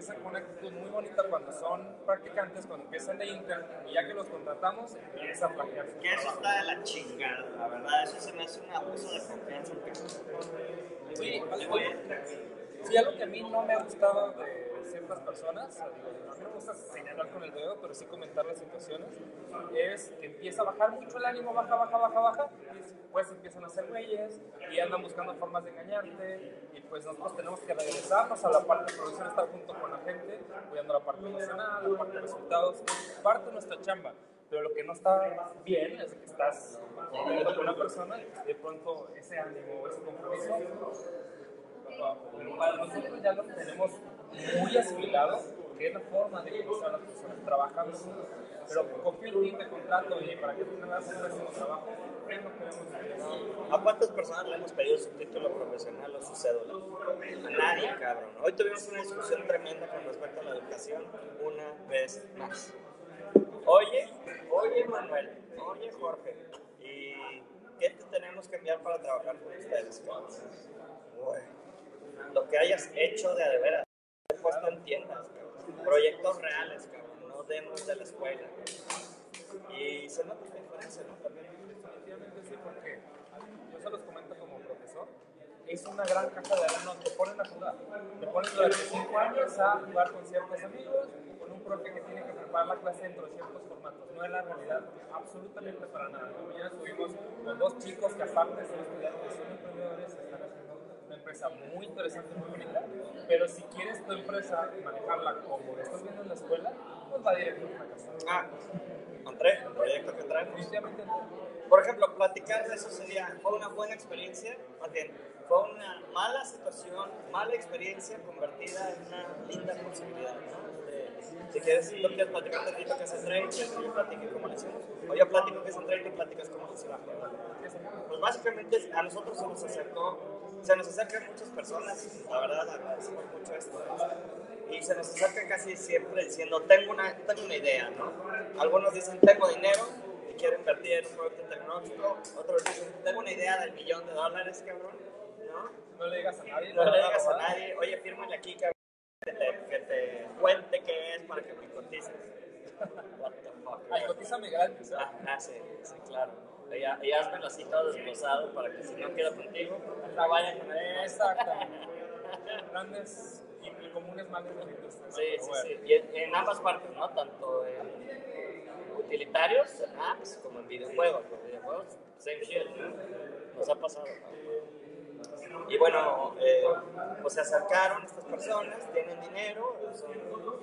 Speaker 2: empiezan con una actitud muy bonita cuando son practicantes, cuando empiezan de intern, y ya que los contratamos, empieza a plagiar su
Speaker 6: Que eso está de la chingada, la verdad. Eso se me hace un abuso de confianza.
Speaker 2: Sí, Sí, algo que a mí no me ha gustado de ciertas personas, a mí me gusta señalar con el dedo, pero sí comentar las situaciones, es que empieza a bajar mucho el ánimo, baja, baja, baja, baja, y después empiezan a hacer güeyes y andan buscando formas de engañarte, y pues nosotros tenemos que regresarnos a la parte de producción, estar junto con la gente, cuidando la parte emocional, la parte de resultados, es parte de nuestra chamba. Pero lo que no está bien es que estás con una persona y de pronto ese ánimo, ese compromiso pero nosotros ya lo tenemos muy asimilado que es la forma de a las personas trabajando. Pero confío en ti, te contrato y para que tú me hagas un pésimo trabajo, que
Speaker 6: ¿A cuántas personas le hemos pedido su título profesional o su cédula? A nadie, cabrón. Hoy tuvimos una discusión tremenda con respecto a la educación una vez más. Oye, oye Manuel, oye Jorge, ¿y qué te tenemos que enviar para trabajar con ustedes? Güey, Lo que hayas hecho de veras, puesto en tiendas, cabrón. proyectos reales, cabrón, no demos de la escuela. Y se nota la diferencia, ¿no? También.
Speaker 2: Definitivamente sí, porque yo se los comento como profesor, es una gran caja de arena, te ponen a jugar. Te ponen durante cinco años a jugar con ciertos amigos, con un profe que tiene que preparar la clase dentro de ciertos formatos. No es la realidad absolutamente para nada. Mañana estuvimos con dos chicos que aparte son estudiantes, son emprendedores, están empresa muy interesante, muy bonita, pero si quieres tu empresa manejarla como lo estás viendo en la escuela, pues va directo a una casa.
Speaker 6: Ah, entré, el proyecto que.
Speaker 2: Definitivamente
Speaker 6: Por ejemplo, platicar de eso sería, fue una buena experiencia, más bien, fue una mala situación, mala experiencia convertida en una linda posibilidad, si quieres, tú quieres platicar un poquito qué es el que yo platique cómo lo hicimos, o yo platico qué es el trade y tú platicas cómo lo hicimos. Pues básicamente a nosotros se nos acercó, se nos acercan muchas personas, la verdad agradecemos mucho esto, y se nos acercan casi siempre diciendo, tengo una, tengo una idea, ¿no? Algunos dicen, tengo dinero y quiero invertir en un producto tecnológico, otros dicen, tengo una idea del millón de dólares, cabrón, ¿no?
Speaker 2: no le digas a nadie.
Speaker 6: No le
Speaker 2: te van
Speaker 6: digas a nadie, oye, fírmale aquí, cabrón, que te, que te cuente qué es para que me cotices. What the fuck,
Speaker 2: Ay, cotízame gratis.
Speaker 6: Ah, ah, sí, sí, claro. Y, ha- y hazmelo así todo desglosado para que si no queda contigo, no vayan con él.
Speaker 2: Exactamente. Grandes y comunes males de la industria.
Speaker 6: Sí, sí,
Speaker 2: bueno.
Speaker 6: sí. Y en, en ambas partes, ¿no? Tanto en utilitarios, en apps, como en videojuegos. Los videojuegos, same shit, ¿no? Nos ha pasado, ¿no? Y bueno, eh, pues se acercaron estas personas, tienen dinero, son,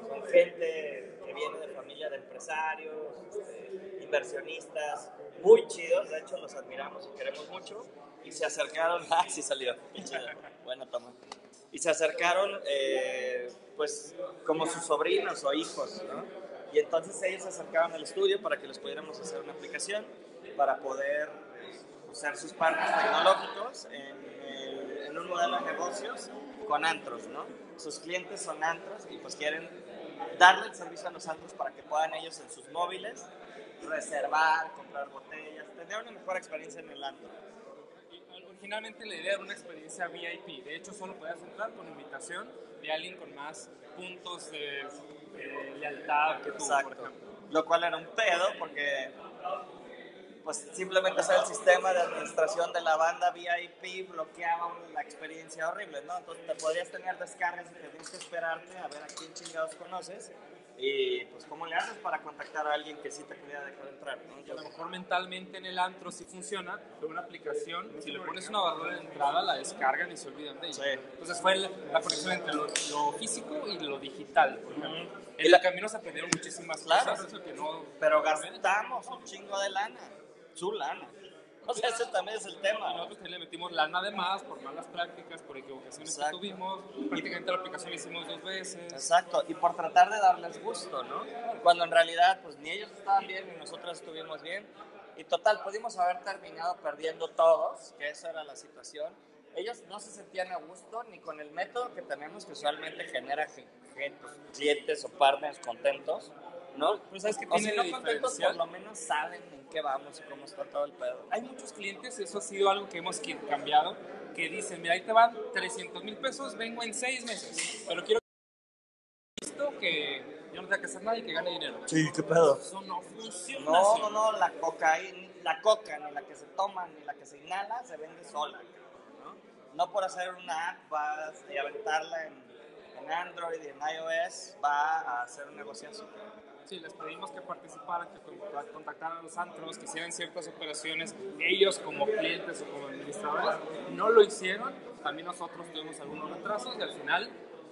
Speaker 6: son gente que viene de familia de empresarios, este, inversionistas, muy chidos, de hecho los admiramos y queremos mucho. Y se acercaron, ah, sí salió, buena toma. Y se acercaron, eh, pues, como sus sobrinos o hijos, ¿no? Y entonces ellos se acercaban al estudio para que les pudiéramos hacer una aplicación para poder usar sus parques tecnológicos en, en un modelo de negocios con antros, ¿no? Sus clientes son antros y pues quieren darle el servicio a los antros para que puedan ellos en sus móviles reservar, comprar botellas, tener una mejor experiencia en el antro.
Speaker 2: Originalmente la idea era una experiencia VIP. De hecho, solo podías entrar con invitación de alguien con más puntos de, de lealtad que tú, por
Speaker 6: Exacto.
Speaker 2: ejemplo.
Speaker 6: Lo cual era un pedo porque pues simplemente ser el sistema de administración de la banda VIP bloqueaba la experiencia horrible, ¿no? Entonces te podrías tener descargas y tenías que esperarte a ver a quién chingados conoces y pues cómo le haces para contactar a alguien que sí te pudiera dejar entrar, ¿no?
Speaker 2: A lo mejor mentalmente en el antro sí funciona, pero una aplicación, si le pones una barrera de entrada, la descargan y se olvidan de ella.
Speaker 6: Sí.
Speaker 2: Entonces fue la, la conexión entre lo, lo físico y lo digital, por ejemplo. En
Speaker 6: la-
Speaker 2: el camino se aprendieron muchísimas
Speaker 6: Claro.
Speaker 2: cosas, que no...
Speaker 6: pero gastamos un chingo de lana, su lana. O sea, ese también es el
Speaker 2: Y
Speaker 6: tema.
Speaker 2: nosotros también le metimos lana de más por malas prácticas, por equivocaciones
Speaker 6: Exacto.
Speaker 2: que tuvimos. Prácticamente la aplicación la hicimos dos veces.
Speaker 6: Exacto, y por tratar de darles gusto, ¿no? Cuando en realidad, pues ni ellos estaban bien ni nosotros estuvimos bien. Y total, pudimos haber terminado perdiendo todos, que esa era la situación. Ellos no se sentían a gusto ni con el método que tenemos, que usualmente genera clientes o partners contentos, ¿no?
Speaker 2: Pero ¿sabes
Speaker 6: si
Speaker 2: tiene
Speaker 6: no contentos, por lo menos saben en qué vamos y cómo está todo el pedo.
Speaker 2: Hay muchos clientes, eso ha sido algo que hemos cambiado, que dicen, mira, ahí te van 300 mil pesos, vengo en seis meses, pero quiero que listo que yo no tenga que hacer nada y que gane dinero.
Speaker 6: Sí, qué pedo.
Speaker 2: Eso no funciona.
Speaker 6: No, no, no, la cocaína, la coca, ni la que se toma, ni la que se inhala, se vende sola. No por hacer una app vas y aventarla en, en Android y en iOS va a hacer un negociazo.
Speaker 2: Sí, les pedimos que participaran, que con- contactaran a los antros, que hicieran ciertas operaciones, ellos como clientes o como administradores, no lo hicieron, también nosotros tuvimos algunos retrasos y al final,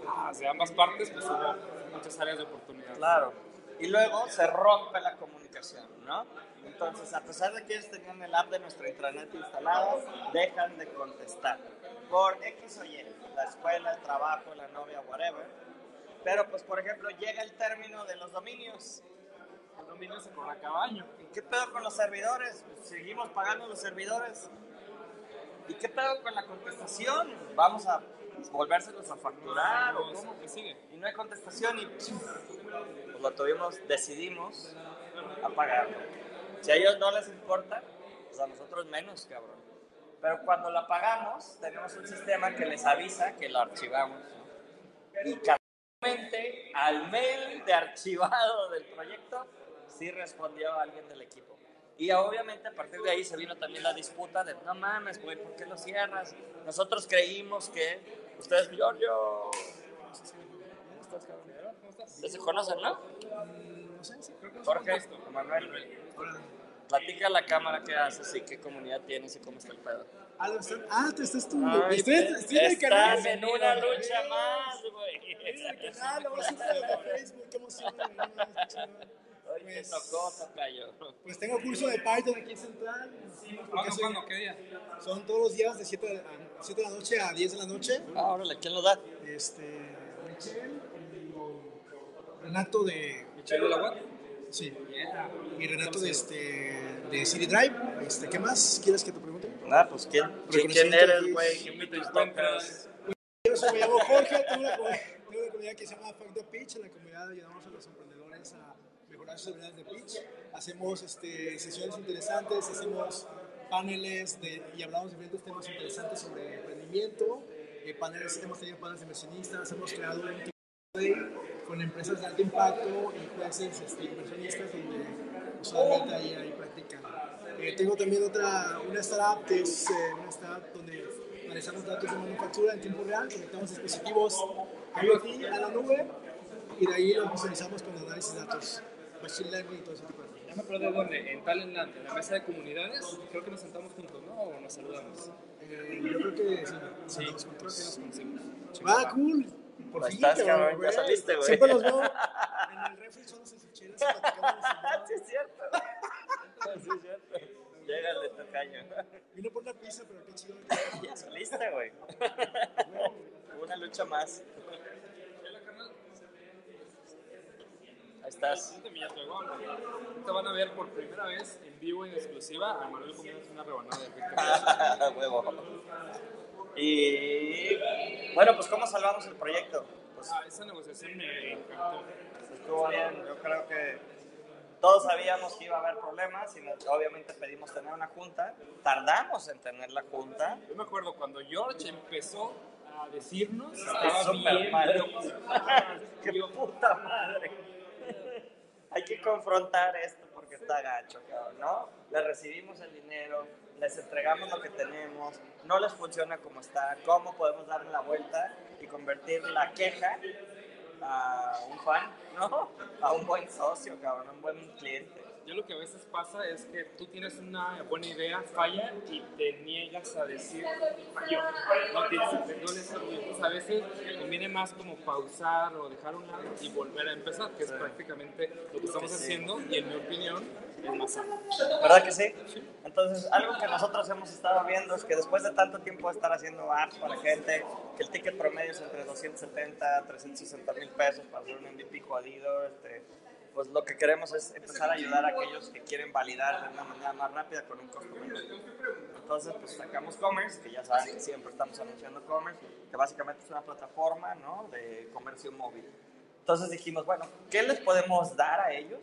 Speaker 2: ah, de ambas partes, pues hubo muchas áreas de oportunidad.
Speaker 6: Claro. Y luego se rompe la comunicación, ¿no? Entonces, a pesar de que ellos tenían el app de nuestra intranet instalado, dejan de contestar. Por X o Y, la escuela, el trabajo, la novia, whatever, Pero, pues, por ejemplo, llega el término de los dominios.
Speaker 2: El dominio se corre a caballo.
Speaker 6: ¿Y qué pedo con los servidores? Pues, seguimos pagando los servidores. ¿Y qué pedo con la contestación? Vamos a volvérselos a facturar o cómo?
Speaker 2: ¿Qué sigue?
Speaker 6: Y no hay contestación y pues lo tuvimos, decidimos apagarlo. Si a ellos no les importa, pues a nosotros menos, cabrón. Pero cuando lo apagamos, tenemos un sistema que les avisa que lo archivamos. ¿no? Y casualmente, al mail de archivado del proyecto, sí respondió alguien del equipo. Y obviamente a partir de ahí se vino también la disputa de, no mames, güey, ¿por qué lo cierras? Nosotros creímos que ustedes, Giorgio, ¿cómo estás, cabrón? Ustedes se conocen, ¿no? Jorge, Manuel, platica a la cámara qué haces y qué comunidad tienes y cómo está el pedo.
Speaker 8: Ah, ah, te estás tú.
Speaker 6: Ay,
Speaker 8: estoy, estoy en el canal.
Speaker 6: estás en una lucha más, güey.
Speaker 8: En el canal, lo vas a hacer de Facebook, qué emoción.
Speaker 6: Hoy te tocó, tocayo.
Speaker 8: Pues tengo curso de Python aquí en Central. porque
Speaker 2: ¿Cuándo,
Speaker 8: soy-
Speaker 2: cuándo? ¿Qué día?
Speaker 8: Son todos los días de 7 de, a 7 de la noche a 10 de la noche.
Speaker 6: Ah, órale, ¿quién lo da?
Speaker 8: Este, Michelle Renato de...
Speaker 2: ¿Michelle de la web?
Speaker 8: Sí. Y Renato de, este, de City Drive. Este, ¿Qué más quieres que te pregunte?
Speaker 6: Ah, pues ¿quién, quién, eres, güey? ¿Quién me te tocas?
Speaker 8: Yo soy, me llamo Jorge, tengo una, comunidad, tengo una comunidad que se llama Fuck the Pitch. En la comunidad ayudamos a los emprendedores a mejorar sus habilidades de pitch. Hacemos este, sesiones interesantes, hacemos paneles de, y hablamos de diferentes temas interesantes sobre emprendimiento. Eh, paneles, hemos tenido paneles de inversionistas, hemos creado un equipo con empresas de alto impacto y jueces este, inversionistas donde usualmente ahí hay práctica. Eh, tengo también otra, una startup que es eh, una startup donde analizamos datos de manufactura en tiempo real, conectamos dispositivos IoT a la nube y de ahí los visualizamos con análisis de datos, machine learning y todo ese tipo de cosas.
Speaker 2: Ya me acuerdo de dónde, en Talentland, en la mesa de comunidades, creo que nos sentamos juntos, ¿no? O nos saludamos.
Speaker 8: Eh, yo creo que sí.
Speaker 2: Sí, creo que nos conocimos.
Speaker 8: Ah, cool. Por fin,
Speaker 6: estás,
Speaker 8: cabrón,
Speaker 6: cabrón, ya saliste, güey.
Speaker 8: Siempre los veo en el refri, son y platicamos.
Speaker 6: sí, es cierto. Sí, es cierto. Llégale, tocayo.
Speaker 8: Vino por una pizza, pero qué chido.
Speaker 6: Ya saliste, güey. Una lucha más. Ahí estás.
Speaker 2: Te van a ver por primera vez en vivo y en exclusiva a Manuel comiéndose una rebanada de.
Speaker 6: Huevo. Y bueno, pues ¿cómo salvamos el proyecto? Pues
Speaker 2: Ah, esa negociación me encantó.
Speaker 6: estuvo bien, yo creo que todos sabíamos que iba a haber problemas y obviamente pedimos tener una junta. Tardamos en tener la junta.
Speaker 2: Yo me acuerdo cuando George empezó a decirnos, estaba bien preocupado.
Speaker 6: ¡Qué puta madre! Hay que confrontar esto porque está gacho, cabrón, ¿no? Les recibimos el dinero, les entregamos lo que tenemos, no les funciona como está, ¿cómo podemos darle la vuelta y convertir la queja a un fan, ¿no? A un buen socio, cabrón, a un buen cliente.
Speaker 2: Yo lo que a veces pasa es que tú tienes una buena idea, falla y te niegas a decir falló. No tienes no Entonces a veces conviene más como pausar o dejar un lado y volver a empezar, que es prácticamente lo que estamos
Speaker 6: Sí, sí.
Speaker 2: haciendo y en mi opinión es más sano.
Speaker 6: ¿Verdad que sí? Entonces, algo que nosotros hemos estado viendo es que después de tanto tiempo de estar haciendo apps para gente, que el ticket promedio es entre 270 a 360 mil pesos para hacer un MVP jodido, este, pues lo que queremos es empezar a ayudar a aquellos que quieren validar de una manera más rápida con un costo menor. Entonces, pues sacamos Commerce, que ya saben que siempre estamos anunciando Commerce, que básicamente es una plataforma ¿no? de comercio móvil. Entonces dijimos, bueno, ¿qué les podemos dar a ellos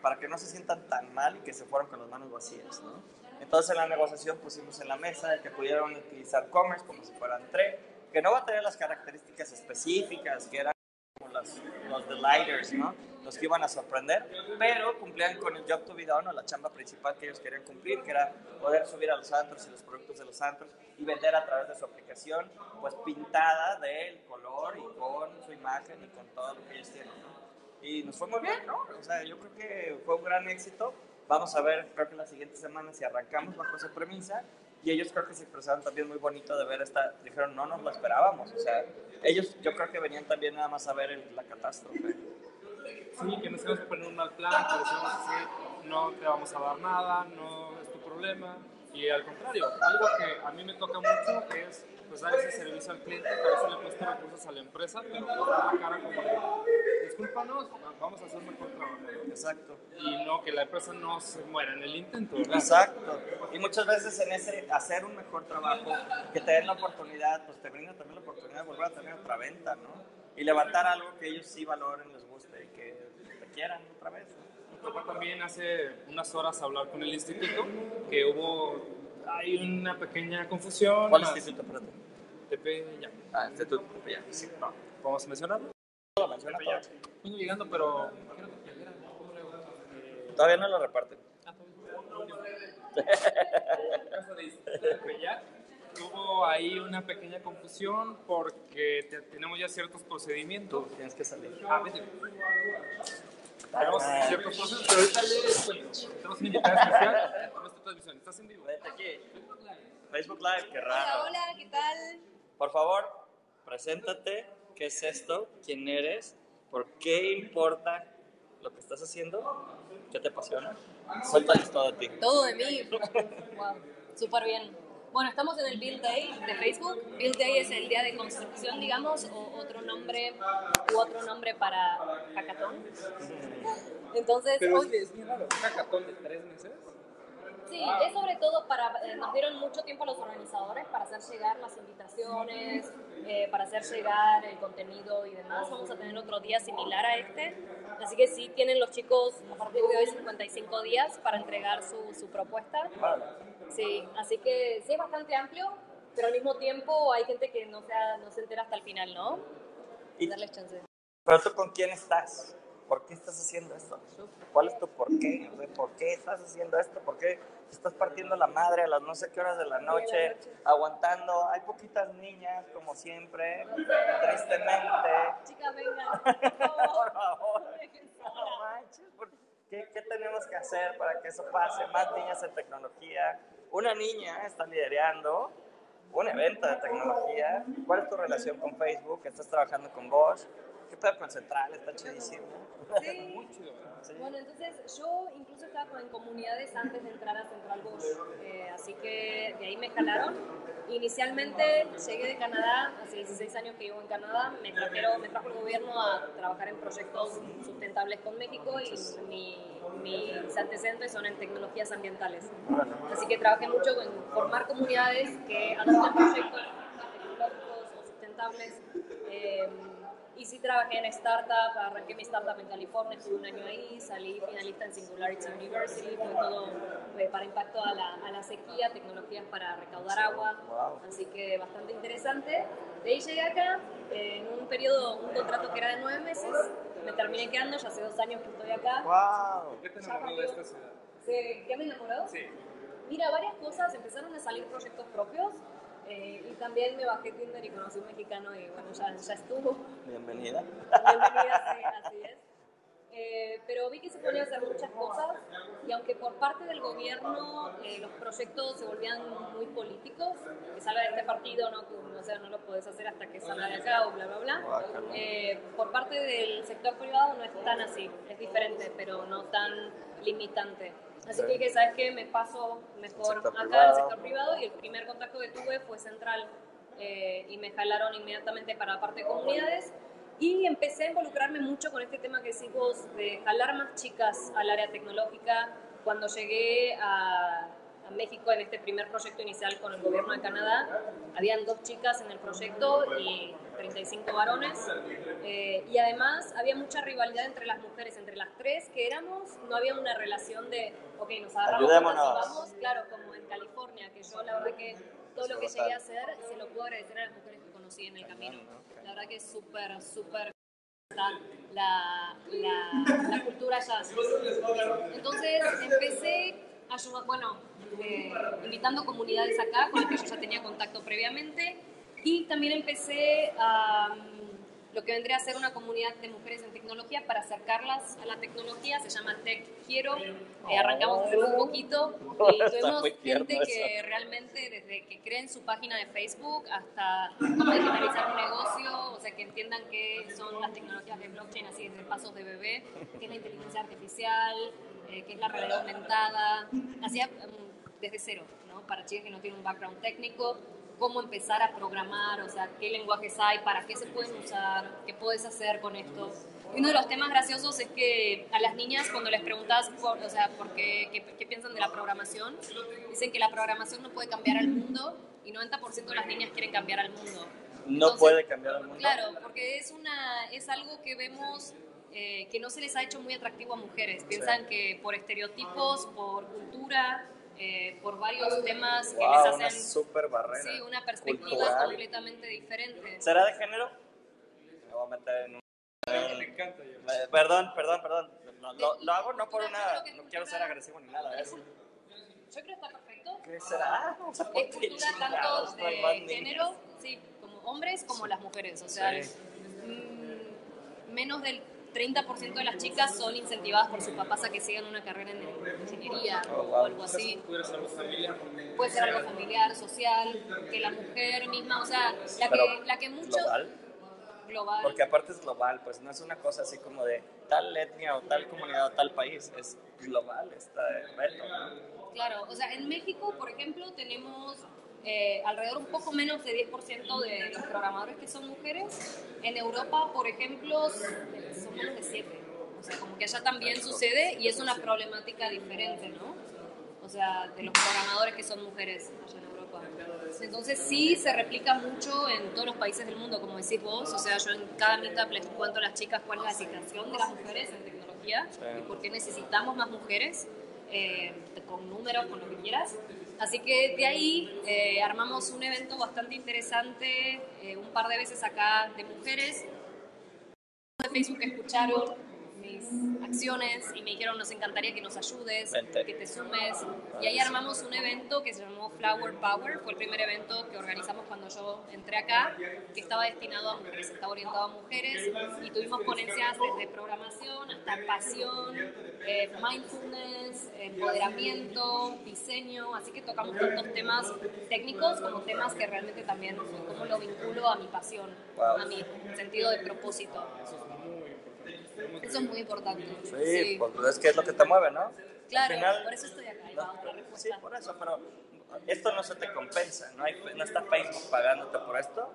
Speaker 6: para que no se sientan tan mal y que se fueran con las manos vacías? ¿no? Entonces en la negociación pusimos en la mesa que pudieran utilizar Commerce como si fueran TRE, que no va a tener las características específicas que como los delighters, ¿no? Los que iban a sorprender, pero cumplían con el job to be done o la chamba principal que ellos querían cumplir, que era poder subir a los antros y los productos de los antros y vender a través de su aplicación, pues pintada del color y con su imagen y con todo lo que ellos tienen, ¿no? Y nos fue muy bien, ¿no? O sea, yo creo que fue un gran éxito. Vamos a ver, creo que la siguiente semana si arrancamos bajo esa premisa. Y ellos creo que se expresaron también muy bonito de ver esta, dijeron, no nos lo esperábamos. O sea, ellos yo creo que venían también nada más a ver la catástrofe.
Speaker 2: Sí, que nos íbamos a poner un mal plan, que decíamos así, no te vamos a dar nada, no es tu problema. Y al contrario, algo que a mí me toca mucho es pues, dar ese servicio al cliente, que a veces le cuesta recursos a la empresa, pero pues, dar la cara como de, discúlpanos, vamos a hacer un mejor trabajo.
Speaker 6: Exacto.
Speaker 2: Y no, que la empresa no se muera en el intento, ¿verdad?
Speaker 6: Exacto. Y muchas veces en ese hacer un mejor trabajo, que te den la oportunidad, pues te brinda también la oportunidad de volver a tener otra venta, ¿no? Y levantar algo que ellos sí valoren, les guste y que te quieran otra vez. ¿no?
Speaker 2: Me tocó también hace unas horas hablar con el instituto, que hubo, hay una pequeña confusión.
Speaker 6: ¿Cuál
Speaker 2: más-
Speaker 6: instituto? Espérate.
Speaker 2: Tepeyac.
Speaker 6: Ah, instituto. Ya, sí.
Speaker 2: No, ¿Podemos mencionarlo?
Speaker 6: Lo menciona todo.
Speaker 2: Vengo llegando, pero...
Speaker 6: Todavía no lo reparten.
Speaker 2: de Tepeyac, hubo ahí una pequeña confusión porque te- tenemos ya ciertos procedimientos.
Speaker 6: Tienes que salir.
Speaker 2: Ah, vete. Tenemos ciertos procesos, pero ahorita les cuento. Tenemos una invitada especial a nuestra transmisión. ¿Estás en vivo?
Speaker 6: Vete aquí. Facebook Live, qué
Speaker 9: Hola,
Speaker 6: raro.
Speaker 9: hola, ¿qué tal?
Speaker 6: Por favor, preséntate. ¿Qué es esto? ¿Quién eres? ¿Por qué importa lo que estás haciendo? ¿Qué te apasiona? Cuéntales todo de ti.
Speaker 1: Todo de mí. Wow, súper bien. Bueno, estamos en el Build Day de Facebook. Build Day es el día de construcción, digamos, o otro nombre, u otro nombre para hackathon. Entonces,
Speaker 2: Pero
Speaker 1: hoy-
Speaker 2: es, es bien raro. ¿Un hackathon de tres meses?
Speaker 1: Sí, es sobre todo para, eh, nos dieron mucho tiempo a los organizadores para hacer llegar las invitaciones, eh, para hacer llegar el contenido y demás. Vamos a tener otro día similar a este. Así que sí tienen los chicos a partir de hoy 55 días para entregar su, su propuesta. Sí, así que sí es bastante amplio, pero al mismo tiempo hay gente que no se, no se entera hasta el final, ¿no?
Speaker 6: Y-
Speaker 1: Darles chance.
Speaker 6: Pero tú con quién estás? ¿Por qué estás haciendo esto? ¿Cuál es tu por qué? O sea, ¿Por qué estás haciendo esto? ¿Por qué estás partiendo la madre a las no sé qué horas de la noche, aguantando? Hay poquitas niñas, como siempre, tristemente.
Speaker 1: Chicas, vengan, por favor. no
Speaker 6: No manches, ¿por ¿qué, ¿qué tenemos que hacer para que eso pase? Más niñas en tecnología. Una niña está liderando un evento de tecnología. ¿Cuál es tu relación con Facebook? ¿Estás trabajando con Bosch? ¿Qué pedo con Central? Está chidísimo.
Speaker 1: Sí.
Speaker 2: Muy chido.
Speaker 6: Sí.
Speaker 1: Bueno, entonces yo incluso estaba en comunidades antes de entrar a Central Bosch, eh, así que de ahí me jalaron. Inicialmente llegué de Canadá, hace 16 años que vivo en Canadá, me, trajeron, me trajo el gobierno a trabajar en proyectos sustentables con México y mi, mis antecedentes son en tecnologías ambientales. Así que trabajé mucho en formar comunidades que adoptan proyectos tecnológicos o sustentables. eh, y sí trabajé en startup, arranqué mi startup en California, estuve un año ahí, salí finalista en Singularity University, fue todo eh, para impacto a la, a la sequía, tecnologías para recaudar agua,
Speaker 6: Wow.
Speaker 1: así que bastante interesante. De ahí llegué acá, eh, en un periodo, un contrato que era de nueve meses, me terminé quedando, ya hace dos años que estoy acá.
Speaker 6: ¡Wow!
Speaker 2: ¿Qué te enamoró de esta ciudad?
Speaker 1: ¿Se- ¿Qué me enamoró?
Speaker 2: Sí.
Speaker 1: Mira, varias cosas, empezaron a salir proyectos propios eh, y también me bajé Tinder y conocí un mexicano y bueno, ya, ya estuvo.
Speaker 6: Bienvenida.
Speaker 1: Bienvenida, sí, así es. Eh, pero vi que se podían hacer muchas cosas y aunque por parte del gobierno eh, los proyectos se volvían muy políticos, que salga de este partido, no, Que, o sea, no lo puedes hacer hasta que salga de acá o bla, bla, bla.
Speaker 6: Guácala.
Speaker 1: Eh, por parte del sector privado no es tan así, es diferente, pero no tan limitante. Así
Speaker 6: Sí.
Speaker 1: que dije, ¿sabes qué? Me paso mejor acá al sector privado y el primer contacto que tuve fue central eh, y me jalaron inmediatamente para la parte de comunidades y empecé a involucrarme mucho con este tema que decís vos de jalar más chicas al área tecnológica. Cuando llegué a México en este primer proyecto inicial con el gobierno de Canadá, habían dos chicas en el proyecto y 35 varones. Eh, y además había mucha rivalidad entre las mujeres, entre las tres que éramos, no había una relación de, ok, nos agarramos y vamos, claro, como en California, que yo la verdad que todo lo que llegué a hacer se lo puedo agradecer a las mujeres que conocí en el camino. La verdad que es súper, súper la, la, la, cultura allá. Entonces empecé a ayudar, bueno, eh, invitando comunidades acá con las que yo ya tenía contacto previamente. Y también empecé a mm, lo que vendría a ser una comunidad de mujeres en tecnología para acercarlas a la tecnología, se llama Tech Quiero, Eh, arrancamos hace muy poquito. Y tuvimos gente que realmente desde que creen su página de Facebook hasta cómo digitalizar un negocio, o sea, que entiendan qué son las tecnologías de blockchain, así desde pasos de bebé, qué es la inteligencia artificial, eh, qué es la realidad aumentada. Hacía, mm, desde cero, ¿no? Para chicas que no tienen un background técnico, cómo empezar a programar, o sea, qué lenguajes hay, para qué se pueden usar, qué puedes hacer con esto. Uno de los temas graciosos es que a las niñas cuando les preguntas, por, o sea, por qué, qué, qué piensan de la programación, dicen que la programación no puede cambiar al mundo y 90% de las niñas quieren cambiar al mundo.
Speaker 6: No
Speaker 1: Entonces,
Speaker 6: puede cambiar el mundo.
Speaker 1: Claro, porque es, una, es algo que vemos eh, que no se les ha hecho muy atractivo a mujeres. Piensan que por estereotipos, por cultura, eh, por varios temas que
Speaker 6: Wow,
Speaker 1: les
Speaker 6: una
Speaker 1: hacen
Speaker 6: super barrera.
Speaker 1: sí, una perspectiva
Speaker 6: cultural.
Speaker 1: completamente diferente.
Speaker 6: ¿Será de género? Me voy a meter en un...
Speaker 2: Me encanta yo.
Speaker 6: Eh, Perdón, perdón, perdón. Lo, lo- lo hago no por una... No quiero ser agresivo ni nada. ¿eh?
Speaker 1: Yo creo que está perfecto.
Speaker 6: ¿Qué será? O sea, ¿por
Speaker 1: Es
Speaker 6: qué
Speaker 1: cultura tanto de género, sí, como hombres como las mujeres. O sea,
Speaker 6: Sí.
Speaker 1: mm, menos del 30% de las chicas son incentivadas por sus papás a que sigan una carrera en ingeniería
Speaker 6: Oh,
Speaker 1: o algo así.
Speaker 2: Pudiera ser algo familiar.
Speaker 1: Puede ser algo familiar, social, que la mujer misma, o sea, la que, la que mucho...
Speaker 6: global.
Speaker 1: Global.
Speaker 6: Porque aparte es global, pues no es una cosa así como de tal etnia o tal comunidad o tal país, es global este reto. ¿no?
Speaker 1: Claro, o sea, en México, por ejemplo, tenemos eh, alrededor un poco menos de 10% de los programadores que son mujeres. En Europa, por ejemplo, son menos de 7. O sea, como que allá también sucede y es una problemática diferente, ¿no? O sea, de los programadores que son mujeres allá en Europa. Entonces sí se replica mucho en todos los países del mundo, como decís vos. O sea, yo en cada meetup les cuento a las chicas cuál es la situación de las mujeres en tecnología y por qué necesitamos más mujeres, eh, con números, con lo que quieras. Así que de ahí eh, armamos un evento bastante interesante, eh, un par de veces acá de mujeres. De Facebook escucharon mis acciones y me dijeron nos encantaría que nos ayudes,
Speaker 6: Vente.
Speaker 1: que te sumes. Y ahí armamos un evento que se llamó Flower Power, fue el primer evento que organizamos cuando yo entré acá, que estaba destinado a mujeres, estaba orientado a mujeres y tuvimos ponencias desde programación hasta pasión, eh, mindfulness, empoderamiento, diseño, así que tocamos tantos temas técnicos como temas que realmente también, como lo vinculo a mi pasión,
Speaker 6: Wow.
Speaker 1: a mi sentido de propósito. Eso es muy importante.
Speaker 6: Sí, pues es que es lo que te mueve, ¿no?
Speaker 1: Claro,
Speaker 6: final,
Speaker 1: por eso estoy acá.
Speaker 6: No, sí, por eso, pero esto no se te compensa, ¿no? Hay, no está Facebook pagándote por esto,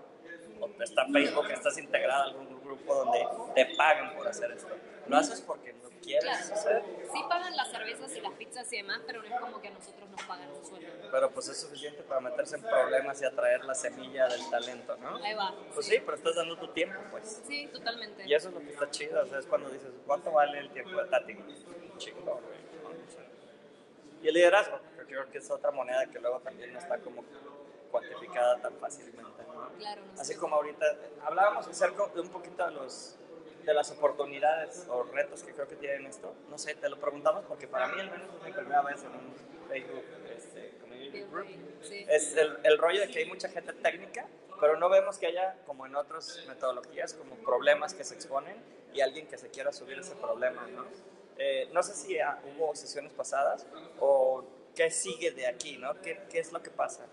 Speaker 6: o está Facebook, estás integrado a algún grupo donde te pagan por hacer esto. Lo haces porque no quieres
Speaker 1: Claro.
Speaker 6: hacer,
Speaker 1: Sí pagan las cervezas y las pizzas y demás, pero no es como que a nosotros nos pagan un sueldo.
Speaker 6: Pero pues es suficiente para meterse en problemas y atraer la semilla del talento, ¿no?
Speaker 1: Ahí va.
Speaker 6: Pues sí, pero estás dando tu tiempo, pues.
Speaker 1: Sí, totalmente.
Speaker 6: Y eso es lo que está chido, o sea, es cuando dices, ¿cuánto vale el tiempo de Tati? Chico, güey, ¿no? O sea, Y el liderazgo, que creo que es otra moneda que luego también no está como cuantificada tan fácilmente, ¿no?
Speaker 1: Claro, no
Speaker 6: Así como ahorita hablábamos acerca de un poquito de los de las oportunidades o retos que creo que tienen esto. No sé, te lo preguntamos porque para mí al menos es mi primera vez en un Facebook este.
Speaker 1: Sí.
Speaker 6: Es el, el rollo de que hay mucha gente técnica, pero no vemos que haya, como en otras metodologías, como problemas que se exponen y alguien que se quiera subir ese problema, ¿no? Eh, no sé si ah, hubo sesiones pasadas o qué sigue de aquí, ¿no? ¿Qué, qué es lo que pasa?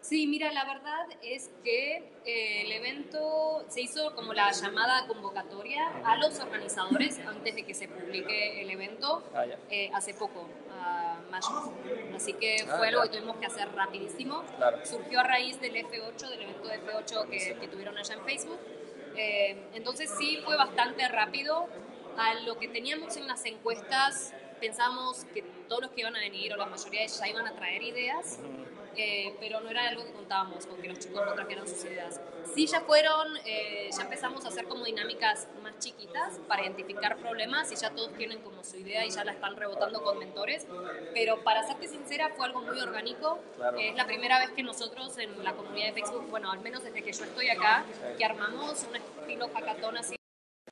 Speaker 1: Sí, mira, la verdad es que eh, el evento se hizo como la llamada convocatoria a los organizadores antes de que se publique el evento
Speaker 6: Ah,
Speaker 1: eh, hace poco, a mayo. Así que
Speaker 6: Ah,
Speaker 1: fue algo que tuvimos que hacer rapidísimo.
Speaker 6: Claro.
Speaker 1: Surgió a raíz del F8, del evento de F8 que, que tuvieron allá en Facebook. Eh, entonces sí fue bastante rápido. A lo que teníamos en las encuestas, pensamos que todos los que iban a venir o la mayoría ya iban a traer ideas. Eh, pero no era algo que contábamos con que los chicos no trajeran sus ideas. Sí, ya fueron, eh, ya empezamos a hacer como dinámicas más chiquitas para identificar problemas y ya todos tienen como su idea y ya la están rebotando con mentores. Pero para serte sincera, fue algo muy orgánico.
Speaker 6: Claro.
Speaker 1: Es la primera vez que nosotros en la comunidad de Facebook, bueno, al menos desde que yo estoy acá, que armamos un estilo hackathon así.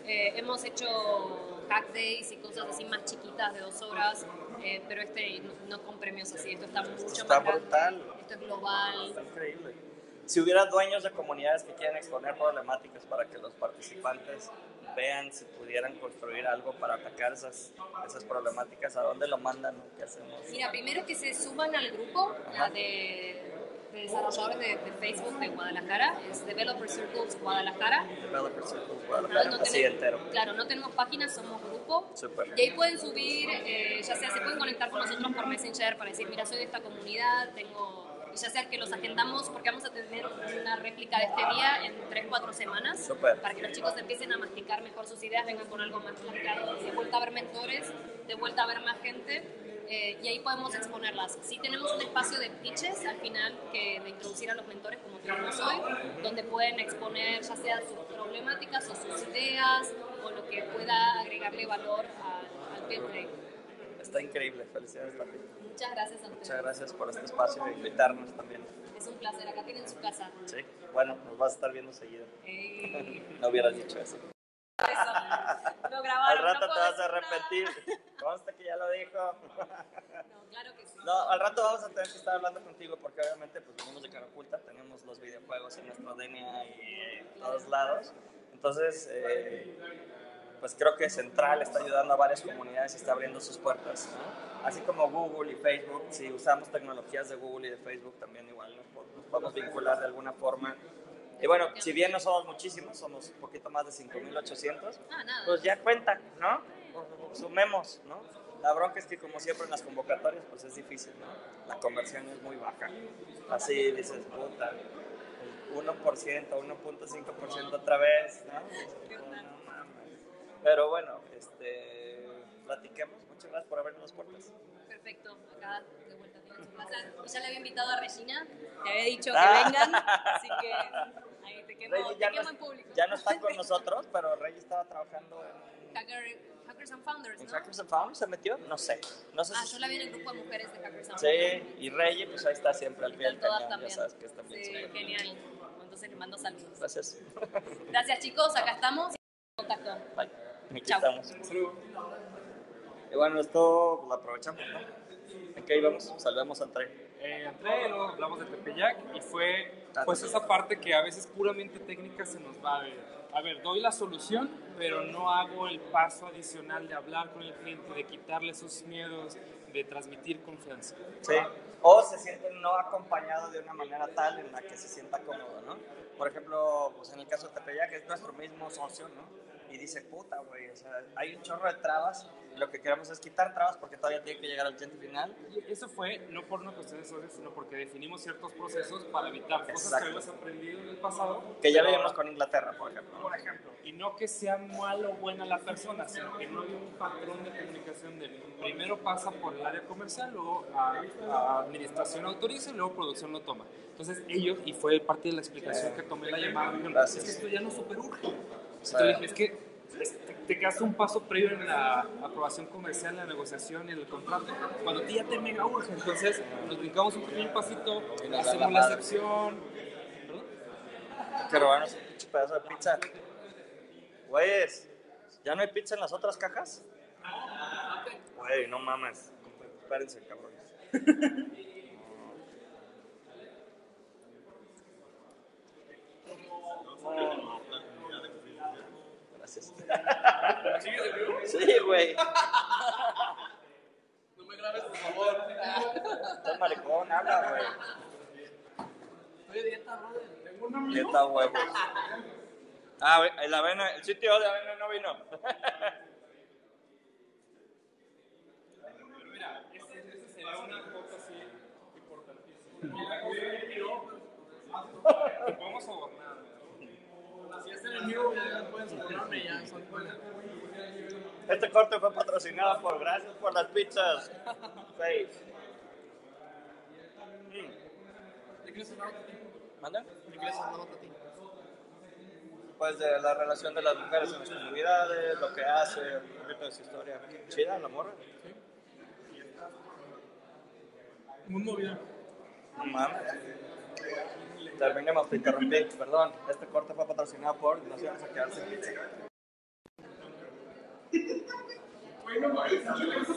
Speaker 1: Eh, hemos hecho hack days y cosas así más chiquitas de dos horas, eh, pero este no, no con premios así, esto está mucho
Speaker 6: Está
Speaker 1: más grande.
Speaker 6: brutal.
Speaker 1: Esto es global.
Speaker 6: Está increíble. Si hubiera dueños de comunidades que quieren exponer problemáticas para que los participantes vean si pudieran construir algo para atacar esas, esas problemáticas, ¿a dónde lo mandan? ¿Qué hacemos?
Speaker 1: Mira, primero que se suban al grupo la de desarrolladores de, de Facebook de Guadalajara, es Developer Circles Guadalajara.
Speaker 6: Developer Circles
Speaker 1: No,
Speaker 6: Guadalajara,
Speaker 1: no
Speaker 6: así
Speaker 1: tenemos-
Speaker 6: entero.
Speaker 1: Claro, no tenemos páginas, somos grupo.
Speaker 6: Súper.
Speaker 1: Y ahí pueden subir, eh, ya sea se pueden conectar con nosotros por Messenger para decir, mira, soy de esta comunidad, tengo, ya sea que los agendamos, porque vamos a tener una réplica de este día en 3, 4 semanas,
Speaker 6: Súper.
Speaker 1: para que los chicos empiecen a masticar mejor sus ideas, vengan con algo más claro, de vuelta a ver mentores, de vuelta a ver más gente. eh, y ahí podemos exponerlas. Sí tenemos un espacio de pitches al final que de introducir a los mentores como tenemos hoy, donde pueden exponer ya sea sus problemáticas o sus ideas o lo que pueda agregarle valor al, al.
Speaker 6: Está increíble, felicidades Tati.
Speaker 1: Muchas gracias a.
Speaker 6: Muchas gracias por este espacio e invitarnos también.
Speaker 1: Es un placer, acá tienen su casa.
Speaker 6: Sí, bueno, nos vas a estar viendo seguido. No hubieras dicho eso.
Speaker 1: eso. Lo
Speaker 6: Al
Speaker 1: grabaron.
Speaker 6: rato
Speaker 1: no
Speaker 6: te vas a arrepentir. Consta que ya lo dijo.
Speaker 1: No, claro que sí.
Speaker 6: No, al rato vamos a tener que estar hablando contigo porque obviamente pues venimos de cara oculta, tenemos los videojuegos en nuestro DNA y en todos lados. Entonces, eh, pues creo que Central está ayudando a varias comunidades y está abriendo sus puertas. ¿no? Así como Google y Facebook, si usamos tecnologías de Google y de Facebook también igual nos, po- nos podemos vincular de alguna forma. Y bueno, si bien no somos muchísimos, somos un poquito más de 5.800,
Speaker 1: Ah,
Speaker 6: pues ya cuenta, ¿no? Sumemos, ¿no? La bronca es que como siempre en las convocatorias pues es difícil, ¿no? La conversión es muy baja. Así dices, puta, el 1%, 1.5% otra vez, ¿no? Pero bueno, este, platiquemos. Muchas gracias por abrirnos las puertas.
Speaker 1: Perfecto, acá de vuelta tienen su ya le había invitado a Regina, te había dicho que
Speaker 6: Ah.
Speaker 1: vengan, así que ahí te quemo, te
Speaker 6: ya,
Speaker 1: quemo
Speaker 6: no,
Speaker 1: en público.
Speaker 6: ya no está con nosotros, pero Rey estaba trabajando en,
Speaker 1: Hacker- Hackers and Founders, ¿no?
Speaker 6: Hackers and Founders, ¿se metió? No sé. No sé
Speaker 1: Ah,
Speaker 6: si-
Speaker 1: yo la vi en el grupo de mujeres de Hackers and
Speaker 6: Sí,
Speaker 1: Founders.
Speaker 6: y Rey, pues ahí está siempre al pie del cañón, ya
Speaker 1: también.
Speaker 6: sabes que es también
Speaker 1: Sí, genial. Entonces les mando saludos.
Speaker 6: Gracias.
Speaker 1: Gracias chicos, acá estamos. Contacto.
Speaker 6: Bye. Aquí
Speaker 1: Chao.
Speaker 6: estamos. Y bueno, esto pues, lo aprovechamos, ¿no? ¿En qué íbamos? Saludamos a André.
Speaker 2: Eh, entré, luego hablamos de Tepeyac y fue pues esa parte que a veces puramente técnica se nos va a ver. A ver, doy la solución, pero no hago el paso adicional de hablar con el cliente, de quitarle sus miedos, de transmitir confianza.
Speaker 6: Sí. O se siente no acompañado de una manera tal en la que se sienta cómodo, ¿no? Por ejemplo, pues en el caso de Tepeyac, es nuestro mismo socio, ¿no? Y dice, puta, güey, o sea, hay un chorro de trabas y lo que queremos es quitar trabas porque todavía tiene que llegar al cliente final.
Speaker 2: Y eso fue no por una cuestión de socios, sino porque definimos ciertos procesos para evitar cosas
Speaker 6: Exacto.
Speaker 2: que habíamos aprendido en el pasado.
Speaker 6: Que ya
Speaker 2: ahora-
Speaker 6: con Inglaterra, por ejemplo.
Speaker 2: Por ejemplo, y no que sea malo o buena la persona, sino que no había un patrón de comunicación de primero pasa por el área comercial, luego a, a administración autoriza y luego producción lo toma. Entonces ellos, y fue parte de la explicación que tomé la llamada, es que esto ya no super urge.
Speaker 6: Sí.
Speaker 2: Entonces es que te, te quedaste un paso previo en la aprobación comercial, la negociación y el contrato, cuando a ti ya te mega urge. Entonces nos brincamos un pequeño pasito, hacemos
Speaker 6: la
Speaker 2: excepción. ¿Perdón?
Speaker 6: Que robarnos un pinche pedazo de pizza. Güeyes, ¿ya no hay pizza en las otras cajas? Güey, no mames. Espérense, cabrones. Sí, güey.
Speaker 4: No me grabes, por favor.
Speaker 6: Estás maricón, habla, güey.
Speaker 4: Estoy de dieta, brother. Tengo un amigo.
Speaker 6: Neta huevos. Ah, el avena, el sitio de avena no vino.
Speaker 2: Mira, ese sería una cosa así importantísima.
Speaker 4: Ya ya.
Speaker 6: Este corte fue patrocinado por Gracias por las pizzas. Face.
Speaker 4: ¿De qué les hablaba a ti?
Speaker 6: ¿Manda?
Speaker 4: ¿De qué les hablaba a ti?
Speaker 6: Pues de la relación de las mujeres en las comunidades, lo que hace, un poquito de su historia. Chida, la morra.
Speaker 4: Muy movida.
Speaker 6: No mames. Terminemos, te interrumpí. Perdón, este corte fue patrocinado por Nos íbamos a quedar sin pizza.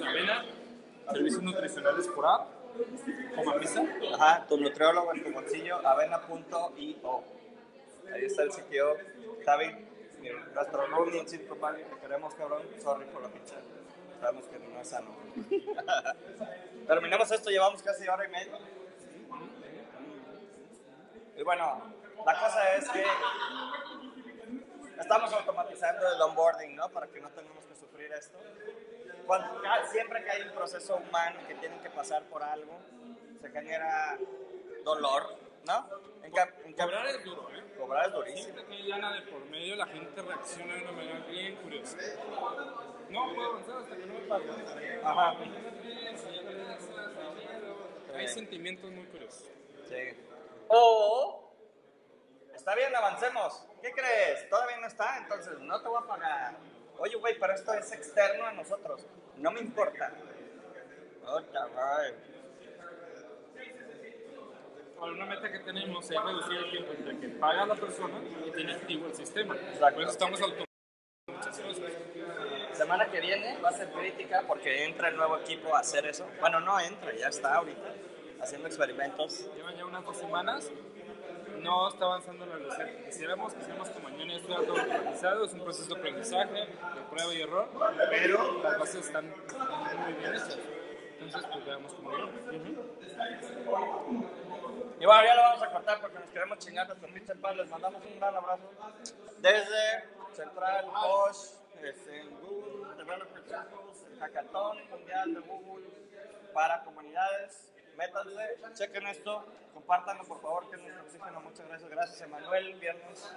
Speaker 2: Avena, servicios nutricionales por app, como pizza.
Speaker 6: Ajá, tu nutriólogo en tu bolsillo, avena.io. Ahí está el sitio. Javi, nuestro roomie en Silicon Valley, te queremos, cabrón. Sorry por la pizza. Sabemos que no es sano. Terminamos esto, llevamos casi hora y media. Y bueno, la cosa es que estamos automatizando el onboarding, ¿no? Para que no tengamos que sufrir esto. Cuando- siempre que hay un proceso humano que tienen que pasar por algo, se genera dolor, ¿no? En en
Speaker 2: Cobrar es duro, ¿eh?
Speaker 6: Cobrar es durísimo.
Speaker 2: Siempre que hay lana de por medio, la gente reacciona de una manera bien curiosa. No puedo avanzar hasta que no me paguen.
Speaker 6: Ajá.
Speaker 2: Hay sentimientos muy curiosos.
Speaker 6: Sí. O, está bien, avancemos. ¿Qué crees? Todavía no está, entonces no te voy a pagar. Oye, güey, pero esto es externo a nosotros. No me importa. Otra, güey.
Speaker 2: Ahora, una meta que tenemos es reducir el tiempo entre que paga la persona y tiene activo el sistema.
Speaker 6: Exacto.
Speaker 2: Por eso estamos automatizando.
Speaker 6: Semana que viene va a ser crítica porque entra el nuevo equipo a hacer eso. Bueno, no entra, ya está ahorita haciendo experimentos.
Speaker 2: Llevan ya unas dos semanas. No está avanzando la que quisiéramos. Quisiéramos que mañana esté todo automatizado. Es un proceso de aprendizaje, de prueba y error. Pero las bases están muy bien hechas. Entonces, pues veamos cómo va.
Speaker 6: Y bueno, ya lo vamos a cortar porque nos queremos chingar nuestro pinche pan. Les mandamos un gran abrazo desde Central Bosch, este, Google Developer Circles, el Hackathon Mundial de Google para comunidades métanse, chequen esto, compártanlo por favor, que es nuestro oxígeno. Muchas gracias. Gracias, Emanuel, viernes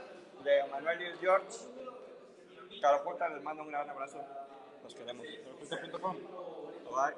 Speaker 6: de Emanuel y George. Carapulta, les mando un gran abrazo. Los queremos.
Speaker 2: Carapulta.com.
Speaker 6: Bye.